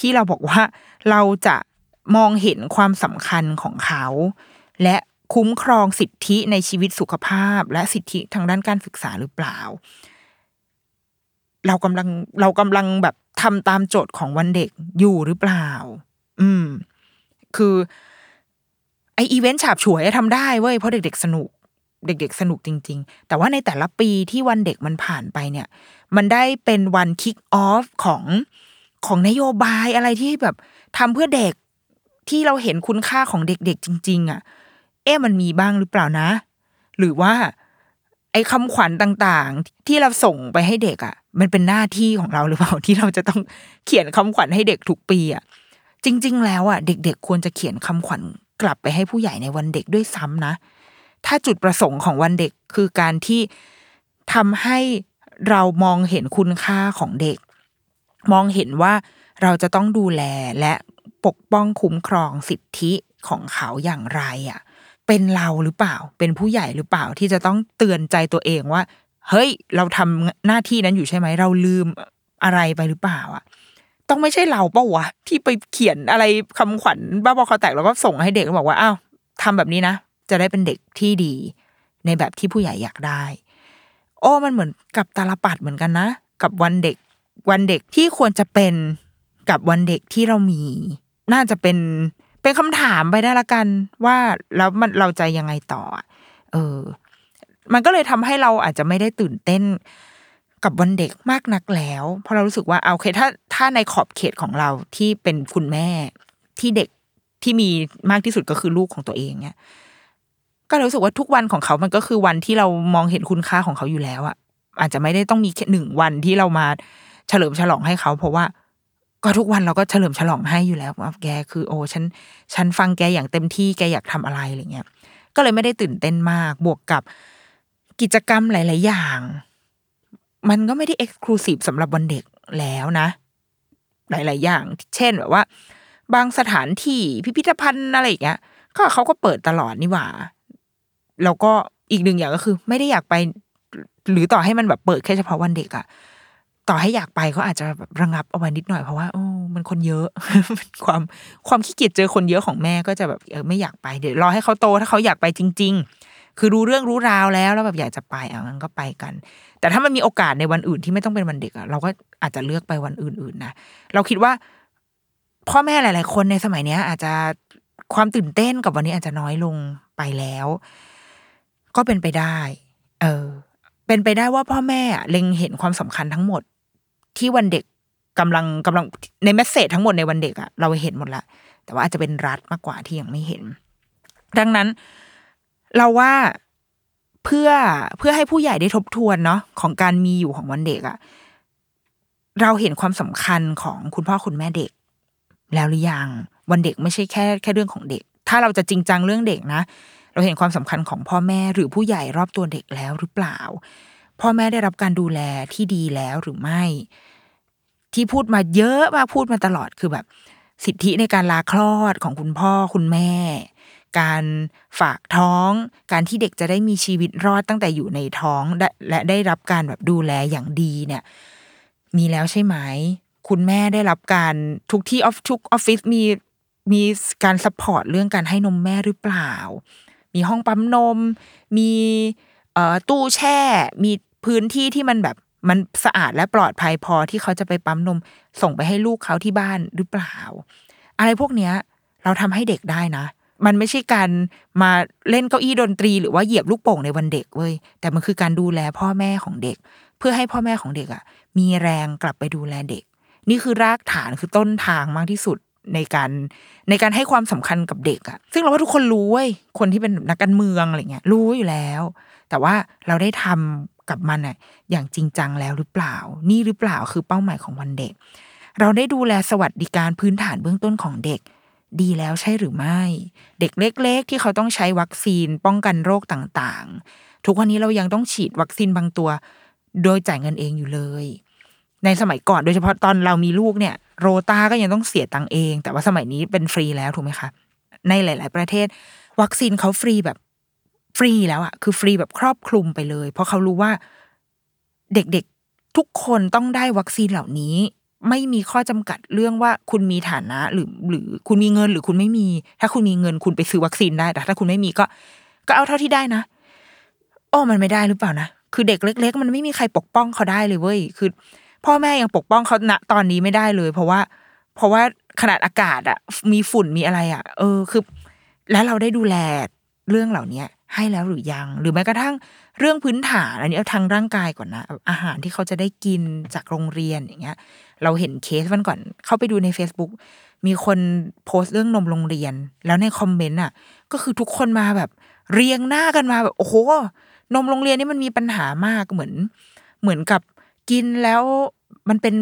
ที่เราบอกว่าเราจะมองเห็นความสำคัญของเขา และคุ้มครองสิทธิในชีวิตสุขภาพ และสิทธิทางด้านการศึกษาหรือเปล่า เรากำลังเรากำลังแบบทำตามโจทย์ของวันเด็กอยู่หรือเปล่า อืม คือ ไออีเวนต์ฉาบฉวยทำได้เว้ยเพราะเด็กๆสนุก เด็ก ๆ สนุกจริง ๆ แต่ว่าในแต่ละปีที่วันเด็กมันผ่านไปเนี่ย มันได้เป็นวัน kick off ของของนโยบายอะไรที่แบบทำเพื่อเด็กที่เราเห็นคุณค่าของเด็ก ๆ จริง ๆ อะ เอ๊ะมันมีบ้างหรือเปล่านะ หรือว่า ไอ้คำขวัญต่างๆ ที่เราส่งไปให้เด็กอะ มันเป็นหน้าที่ของเราหรือเปล่าที่เราจะต้องเขียนคำขวัญให้เด็กทุกปีอะจริง ๆ แล้วอะเด็ก ๆ ควรจะเขียนคำขวัญกลับไปให้ผู้ใหญ่ในวันเด็กด้วยซ้ำนะ ถ้าจุดประสงค์ของวันเด็กคือการที่ทำให้เรามองเห็นคุณค่าของเด็ก มองเห็นว่าเราจะต้องดูแลและปกป้องคุ้มครองสิทธิของเขาอย่างไรอะ เป็นเราหรือเปล่า เป็นผู้ใหญ่หรือเปล่าที่จะต้องเตือนใจตัวเองว่า เฮ้ย เราทำหน้าที่นั้นอยู่ใช่ไหม เราลืมอะไรไปหรือเปล่าอะต้องไม่ใช่เราเปล่าวะที่ไปเขียนอะไรคำขวัญบ้าบอคอแตกแล้วก็ส่งให้เด็กแล้วบอกว่าอ้าวทำแบบนี้นะ จะได้เป็นเด็กที่ดีในแบบที่ผู้ใหญ่อยากได้ โอ้มันเหมือนกับตาลปัดเหมือนกันนะ กับวันเด็ก วันเด็กที่ควรจะเป็นกับวันเด็กที่เรามี น่าจะเป็นเป็นคำถามไปได้ละกัน ว่าแล้วมันเราจะยังไงต่อ เออ มันก็เลยทำให้เราอาจจะไม่ได้ตื่นเต้นกับวันเด็กมากนักแล้ว เพราะเรารู้สึกว่าโอเคถ้าถ้าในขอบเขตของเราที่เป็นคุณแม่ที่เด็กที่มีมากที่สุดก็คือลูกของตัวเองเนี่ย ก็รู้สึกว่าทุกวันของเขามันก็คือวันที่เรามองเห็นคุณค่าของเขาอยู่แล้วอะอาจจะไม่ได้ต้องมีแค่หนึ่งวันที่เรามาเฉลิมฉลองให้เขา เพราะว่า ก็ทุกวันเราก็เฉลิมฉลองให้อยู่แล้วว่าแกคือโอ้ฉันฉันฟังแกอย่างเต็มที่แกอยากทำอะไรอะไรเงี้ยก็เลยไม่ได้ตื่นเต้นมาก บวกกับกิจกรรมหลาย ๆ อย่าง มันก็ไม่ได้เอ็กซ์คลูซีฟสำหรับวันเด็กแล้วนะ หลาย ๆ อย่าง เช่นแบบว่า บางสถานที่พิพิธภัณฑ์อะไรอย่างเงี้ยก็เขาก็เปิดตลอดนี่หว่า แล้วก็อีกหนึ่งอย่างก็คือ ไม่ได้อยากไป หรือต่อให้มันแบบเปิดแค่เฉพาะวันเด็กอะต่อให้อยากไปก็อาจจะแบบระงับเอาไว้นิดหน่อยเพราะว่าโอ้มันคนเยอะ ความความขี้เกียจเจอคนเยอะของแม่ก็จะแบบเออไม่อยากไปเดี๋ยวรอให้เขาโตถ้าเขาอยากไปจริง ๆ คือรู้เรื่องรู้ราวแล้วแล้วแบบอยากจะไปเอะงั้นก็ไปกัน แต่ถ้ามันมีโอกาสในวันอื่นที่ไม่ต้องเป็นวันเด็กอะเราก็อาจจะเลือกไปวันอื่นๆนะเราคิดว่า พ่อแม่หลาย ๆ คนในสมัยเนี้ย อาจจะความตื่นเต้นกับวันนี้อาจจะน้อยลงไปแล้ว ก็เป็นไปได้ เออ เป็นไปได้ว่าพ่อแม่เล็งเห็นความสำคัญทั้งหมด ที่วันเด็กกำลังกำลังในเมสเซจทั้งหมดในวันเด็กอะเราเห็นหมดละ แต่ว่าอาจจะเป็นรัฐมากกว่าที่ยังไม่เห็น ดังนั้น เราว่าเพื่อเพื่อให้ผู้ใหญ่ได้ทบทวนเนาะของการมีอยู่ของวันเด็กอะเราเห็นความสำคัญของคุณพ่อคุณแม่เด็ก แล้วหรือยังวันเด็กไม่ใช่แค่แค่เรื่องของเด็ก ถ้าเราจะจริงจังเรื่องเด็กนะ เราเห็นความสำคัญของพ่อแม่หรือผู้ใหญ่รอบตัวเด็กแล้วหรือเปล่า พ่อแม่ได้รับการดูแลที่ดีแล้วหรือไม่ ที่พูดมาเยอะมากพูดมาตลอดคือแบบ สิทธิในการลาคลอดของคุณพ่อคุณแม่ การฝากท้อง การที่เด็กจะได้มีชีวิตรอดตั้งแต่อยู่ในท้อง และได้รับการแบบดูแลอย่างดีเนี่ย มีแล้วใช่ไหมคุณแม่ได้รับการทุกที่ออฟทุกออฟฟิศมีมีการ support เรื่องการให้นมแม่หรือเปล่า มีห้องปั๊มนม มีตู้แช่ มีพื้นที่ที่มันแบบมันสะอาดและปลอดภัยพอที่เขาจะไปปั๊มนม ส่งไปให้ลูกเขาที่บ้านหรือเปล่า อะไรพวกเนี้ย เราทำให้เด็กได้นะ มันไม่ใช่การมาเล่นเก้าอี้ดนตรี หรือว่าเหยียบลูกโป่งในวันเด็กเว้ยแต่มันคือการดูแลพ่อแม่ของเด็ก เพื่อให้พ่อแม่ของเด็กอะ มีแรงกลับไปดูแลเด็ก นี่คือรากฐานคือต้นทางมากที่สุด ในการในการให้ความสำคัญกับเด็กอะซึ่งเราว่าทุกคนรู้เว้ยคนที่เป็นนักการเมืองอะไรเงี้ยรู้อยู่แล้ว แต่ว่าเราได้ทำกับมันอะอย่างจริงจังแล้วหรือเปล่า นี่หรือเปล่าคือเป้าหมายของวันเด็ก เราได้ดูแลสวัสดิการพื้นฐานเบื้องต้นของเด็ก ดีแล้วใช่หรือไม่ เด็กเล็ก ๆ ที่เขาต้องใช้วัคซีนป้องกันโรคต่างๆ ทุกวันนี้เรายังต้องฉีดวัคซีนบางตัว โดยจ่ายเงินเองอยู่เลย ในสมัยก่อนโดยเฉพาะตอนเรามีลูกเนี่ย โรตาก็ยังต้องเสียตังเอง แต่ว่าสมัยนี้เป็นฟรีแล้วถูกไหมคะ ในหลาย ๆ ประเทศ วัคซีนเขาฟรีแบบฟรีแล้วอะคือฟรีแบบครอบคลุมไปเลย เพราะเขารู้ว่าเด็กๆทุกคนต้องได้วัคซีนเหล่านี้ ไม่มีข้อจำกัดเรื่องว่าคุณมีฐานะหรือหรือคุณมีเงินหรือคุณไม่มี ถ้าคุณมีเงินคุณไปซื้อวัคซีนได้ แต่ถ้าคุณไม่มีก็ ก็เอาเท่าที่ได้นะโอ้มันไม่ได้หรือเปล่านะคือเด็กเล็ก ๆ มันไม่มีใครปกป้องเขาได้เลยเว้ยคือ พ่อแม่ยังปกป้องเขาณตอนนี้ไม่ได้เลย เพราะว่า เพราะว่าขนาดอากาศอะมีฝุ่นมีอะไรอะเออคือ แล้วเราได้ดูแลเรื่องเหล่านี้ให้แล้วหรือยัง หรือแม้กระทั่งเรื่องพื้นฐานอันนี้เอาทางร่างกายก่อนนะอาหารที่เขาจะได้กินจากโรงเรียนอย่างเงี้ย เราเห็นเคสวันก่อน เข้าไปดูใน Facebook มีคนโพสต์เรื่องนมโรงเรียน แล้วในคอมเมนต์อะ ก็คือทุกคนมาแบบ เรียงหน้ากันมาแบบ โอ้โหนมโรงเรียนนี่มันมีปัญหามากเหมือน เหมือนกับ กินแล้วมันเป็น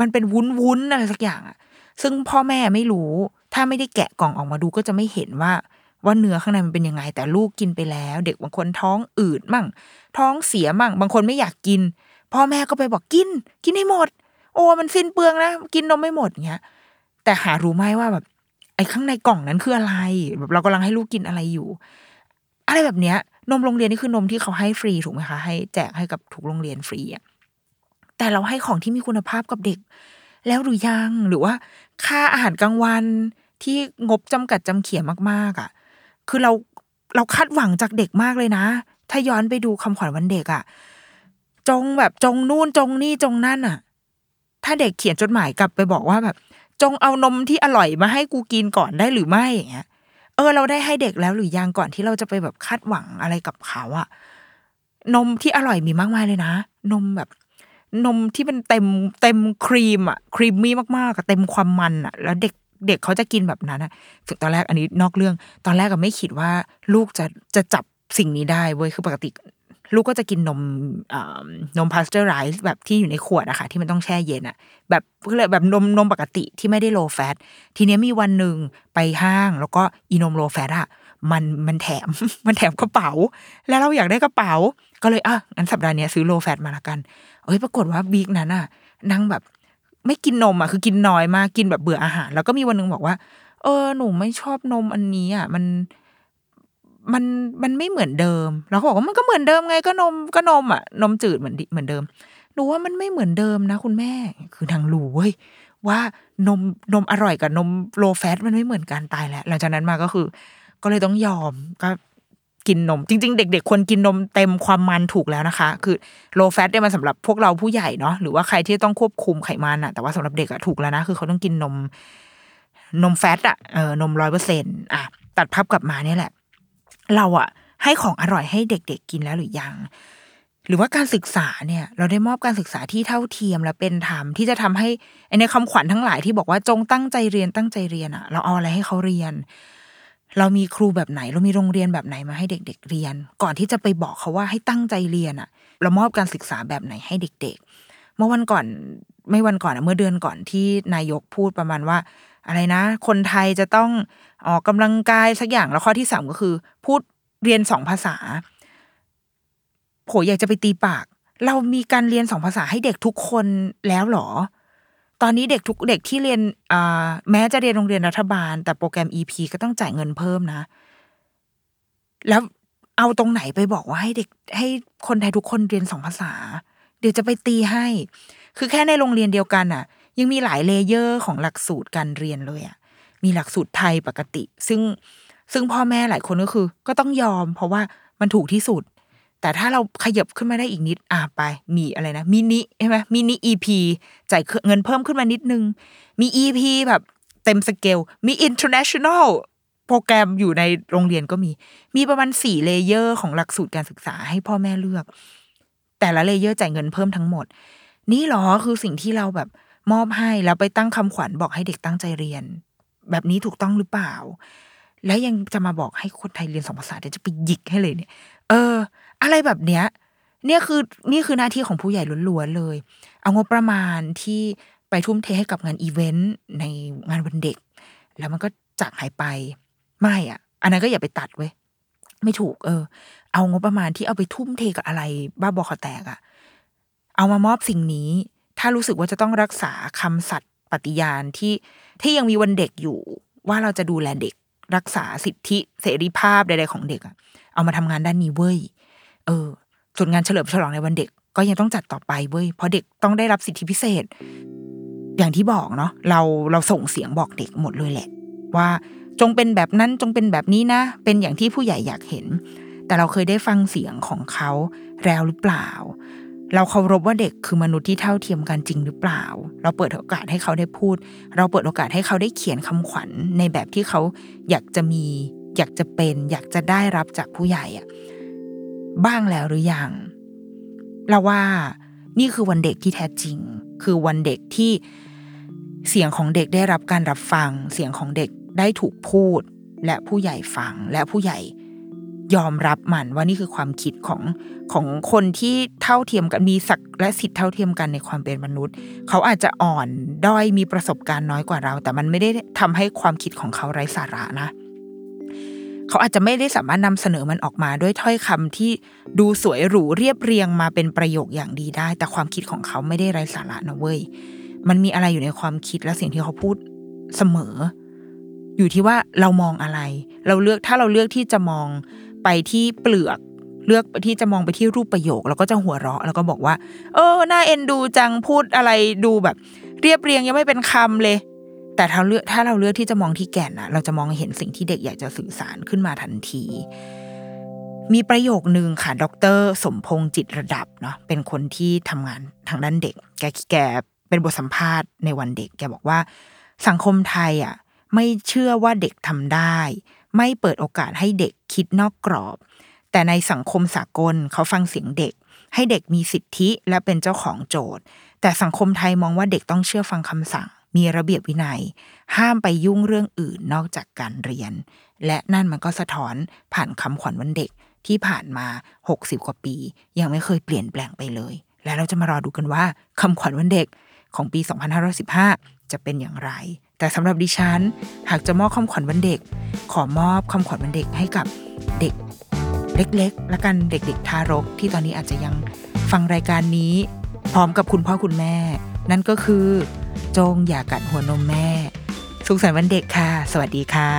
มันเป็นวุ้นวุ้นอะไรสักอย่างอะซึ่งพ่อแม่ไม่รู้ ถ้าไม่ได้แกะกล่องออกมาดูก็จะไม่เห็นว่าว่าเนื้อข้างในมันเป็นยังไง แต่ลูกกินไปแล้ว เด็กบางคนท้องอืดมั่ง ท้องเสียมั่ง บางคนไม่อยากกิน พ่อแม่ก็ไปบอกกิน กินให้หมด โอ้มันสิ้นเปลืองนะกินนมไม่หมดเงี้ยแต่หารู้ไหมว่าแบบ ไอ้ข้างในกล่องนั้นคืออะไรแบบเรากำลังให้ลูกกินอะไรอยู่ อะไรแบบเนี้ย นมโรงเรียนนี่คือนมที่เขาให้ฟรีถูกไหมคะให้แจกให้กับทุกโรงเรียนฟรีอะ แต่เราให้ของที่มีคุณภาพกับเด็ก แล้วหรือยังหรือว่า ค่าอาหารกลางวันที่งบจำกัดจำเขียมากๆอะ คือเราเราคาดหวังจากเด็กมากเลยนะ ถ้าย้อนไปดูคำขวัญวันเด็กอะ จงแบบจงนู่นจงนี่จงนั่นอะ ถ้าเด็กเขียนจดหมายกลับไปบอกว่าแบบ จงเอานมที่อร่อยมาให้กูกินก่อนได้หรือไม่อย่างเงี้ยเออเราได้ให้เด็กแล้วหรือยังก่อนที่เราจะไปแบบคาดหวังอะไรกับเขาอะนมที่อร่อยมีมากมายเลยนะ นมแบบ นมที่เป็นเต็มเต็มครีมอะ creamy มากๆอะเต็มความมันอะแล้วเด็กเด็กเขาจะกินแบบนั้นอะถึงตอนแรกอันนี้นอกเรื่อง ตอนแรกก็ไม่คิดว่าลูกจะจะจับสิ่งนี้ได้เว้ยคือปกติ ลูกก็จะกินนมนมพาสเจอร์ไรส์แบบที่อยู่ในขวดอะค่ะที่มันต้องแช่เย็นอะแบบก็เลยแบบนมนมปกติที่ไม่ได้ low fat ทีนี้มีวันหนึ่งไปห้างแล้วก็อีนม low fat อะมันมันแถมมันแถมกระเป๋า แล้วเราอยากได้กระเป๋า ก็เลยอะงั้นสัปดาห์นี้ซื้อโลแฟตมาละกัน เอ้ยปรากฏว่าวีคนั้นอะนั่งแบบไม่กินนมอะคือกินน้อยมากกินแบบเบื่ออาหาร แล้วก็มีวันหนึงบอกว่า เออหนูไม่ชอบนมอันนี้อะมันมันมันไม่เหมือนเดิม เราก็บอกว่ามันก็เหมือนเดิมไงก็นมก็นมอะ นมจืดเหมือนดิเหมือนเดิมหนูว่ามันไม่เหมือนเดิมนะ คุณแม่ คือทางรู้เว้ยว่านมนมอร่อยกับนมโลแฟตมันไม่เหมือนกันตายแหล้วหลังจากนั้นมาก็คือ ก็เลยต้องยอมก็ กินนม จริง ๆ เด็ก ๆ ควรกินนมเต็มความมันถูกแล้วนะคะ คือโลแฟตเนี่ยมันสำหรับพวกเราผู้ใหญ่เนาะหรือว่าใครที่ต้องควบคุมไขมันอะแต่ว่าสำหรับเด็กอะถูกแล้วนะคือเขาต้องกินนม นมแฟตอะเออนมร้อยเปอร์เซ็นต์อะตัดภาพกลับมาเนี่ยแหละ เราอะให้ของอร่อยให้เด็ก ๆ กินแล้วหรือยัง หรือว่าการศึกษาเนี่ย เราได้มอบการศึกษาที่เท่าเทียมและเป็นธรรมที่จะทำให้ในคำขวัญทั้งหลายที่บอกว่าจงตั้งใจเรียนตั้งใจเรียนอะเราเอาอะไรให้เขาเรียน เรามีครูแบบไหน เรามีโรงเรียนแบบไหนมาให้เด็ก ๆ เรียน ก่อนที่จะไปบอกเขาว่าให้ตั้งใจเรียนอะเรามอบการศึกษาแบบไหนให้เด็ก ๆ เมื่อวันก่อนไม่วันก่อนอะเมื่อเดือนก่อนที่นายกพูดประมาณว่า อะไรนะ คนไทยจะต้องออกกำลังกายสักอย่างแล้วข้อที่สามก็คือ พูดเรียนสองภาษาโผอยากจะไปตีปาก เรามีการเรียนสองภาษาให้เด็กทุกคนแล้วหรอ ตอนนี้เด็กทุกเด็กที่เรียนอ่าแม้จะเรียนโรงเรียนรัฐบาล แต่โปรแกรม EP ก็ต้องจ่ายเงินเพิ่มนะ แล้วเอาตรงไหนไปบอกว่าให้เด็กให้คนไทยทุกคนเรียนสองภาษา เดี๋ยวจะไปตีให้ คือแค่ในโรงเรียนเดียวกันอะ ยังมีหลาย layer ของหลักสูตรการเรียนเลยอะ มีหลักสูตรไทยปกติ ซึ่งซึ่งพ่อแม่หลายคนก็คือ ก็ต้องยอม เพราะว่ามันถูกที่สุด แต่ถ้าเราขยับขึ้นมาได้อีกนิดอะไป มีอะไรนะมินิใช่ไหม mini EP จ่ายเงินเพิ่มขึ้นมานิดนึง มี EP แบบเต็มสเกลมี international โปรแกรมอยู่ในโรงเรียนก็มี มีประมาณสี่ layer ของหลักสูตรการศึกษาให้พ่อแม่เลือก แต่ละ layer จ่ายเงินเพิ่มทั้งหมด นี่หรอคือสิ่งที่เราแบบมอบให้แล้วไปตั้งคำขวัญบอกให้เด็กตั้งใจเรียน แบบนี้ถูกต้องหรือเปล่า แล้วยังจะมาบอกให้คนไทยเรียนสองภาษาเดี๋ยวจะไปหยิกให้เลยเนี่ย เออ อะไรแบบเนี้ยเนี่ยคือนี่คือหน้าที่ของผู้ใหญ่ล้วนๆเลย เอางบประมาณที่ไปทุ่มเทให้กับงานอีเวนต์ในงานวันเด็ก แล้วมันก็จากหายไปไม่อะ อันนั้นก็อย่าไปตัดเว้ยไม่ถูก เออ เอางบประมาณที่เอาไปทุ่มเทกับอะไร บ้าบอคอแตกอะ เอามามอบสิ่งนี้ ถ้ารู้สึกว่าจะต้องรักษาคำสัตย์ปฏิญาณที่ที่ยังมีวันเด็กอยู่ ว่าเราจะดูแลเด็ก รักษาสิทธิเสรีภาพใดๆของเด็กอะเอามาทำงานด้านนี้เว้ย เออส่วนงานเฉลิมฉลองในวันเด็กก็ยังต้องจัดต่อไปเว้ยเพราะเด็กต้องได้รับสิทธิพิเศษ อย่างที่บอกเนาะเราเราส่งเสียงบอกเด็กหมดเลยแหละ ว่าจงเป็นแบบนั้นจงเป็นแบบนี้นะ เป็นอย่างที่ผู้ใหญ่อยากเห็น แต่เราเคยได้ฟังเสียงของเขาแล้วหรือเปล่า เราเคารพว่าเด็กคือมนุษย์ที่เท่าเทียมกันจริงหรือเปล่า เราเปิดโอกาสให้เขาได้พูด เราเปิดโอกาสให้เขาได้เขียนคำขวัญในแบบที่เขาอยากจะมี อยากจะเป็น อยากจะได้รับจากผู้ใหญ่อะ บ้างแล้วหรือยังเราว่านี่คือวันเด็กที่แท้จริง คือวันเด็กที่เสียงของเด็กได้รับการรับฟัง เสียงของเด็กได้ถูกพูด และผู้ใหญ่ฟังและผู้ใหญ่ยอมรับมันว่านี่คือความคิดของของคนที่เท่าเทียมกันมีศักดิ์และสิทธิเท่าเทียมกันในความเป็นมนุษย์ เขาอาจจะอ่อนด้อยมีประสบการณ์น้อยกว่าเรา แต่มันไม่ได้ทำให้ความคิดของเขาไร้สาระนะ เขาอาจจะไม่ได้สามารถนำเสนอมันออกมาด้วยถ้อยคำที่ดูสวยหรูเรียบเรียงมาเป็นประโยคอย่างดีได้ แต่ความคิดของเขาไม่ได้ไร้สาระนะเว้ย มันมีอะไรอยู่ในความคิดและสิ่งที่เขาพูดเสมอ อยู่ที่ว่าเรามองอะไร เราเลือกถ้าเราเลือกที่จะมองไปที่เปลือกเลือกที่จะมองไปที่รูปประโยค แล้วก็จะหัวเราะ แล้วก็บอกว่า เออน่าเอ็นดูจังพูดอะไรดูแบบ เรียบเรียงยังไม่เป็นคำเลย แต่ถ้าเลือกถ้าเราเลือกที่จะมองที่แก่นนะเราจะมองเห็นสิ่งที่เด็กอยากจะสื่อสารขึ้นมาทันที มีประโยคนึงค่ะ ดร สมพงษ์จิตระดับเนาะเป็นคนที่ทำงานทางด้านเด็ก แกแกเป็นบทสัมภาษณ์ในวันเด็ก แกบอกว่า สังคมไทยอะ ไม่เชื่อว่าเด็กทำได้ ไม่เปิดโอกาสให้เด็กคิดนอกกรอบ แต่ในสังคมสากลเขาฟังเสียงเด็ก ให้เด็กมีสิทธิและเป็นเจ้าของโจทย์ แต่สังคมไทยมองว่าเด็กต้องเชื่อฟังคำสั่ง มีระเบียบวินัย ห้ามไปยุ่งเรื่องอื่นนอกจากการเรียน และนั่นมันก็สะท้อนผ่านคำขวัญวันเด็กที่ผ่านมา 60 กว่าปี ยังไม่เคยเปลี่ยนแปลงไปเลย และเราจะมารอดูกันว่าคำขวัญวันเด็กของปี 2515 จะเป็นอย่างไร แต่สำหรับดิฉัน หากจะมอบคำขวัญวันเด็ก ขอมอบคำขวัญวันเด็กให้กับเด็กเล็กๆ และกันเด็กๆ ทารกที่ตอนนี้อาจจะยังฟังรายการนี้ พร้อมกับคุณพ่อคุณแม่ นั่นก็คือ จงอย่ากัดหัวนมแม่ สุขสันต์วันเด็กค่ะ สวัสดีค่ะ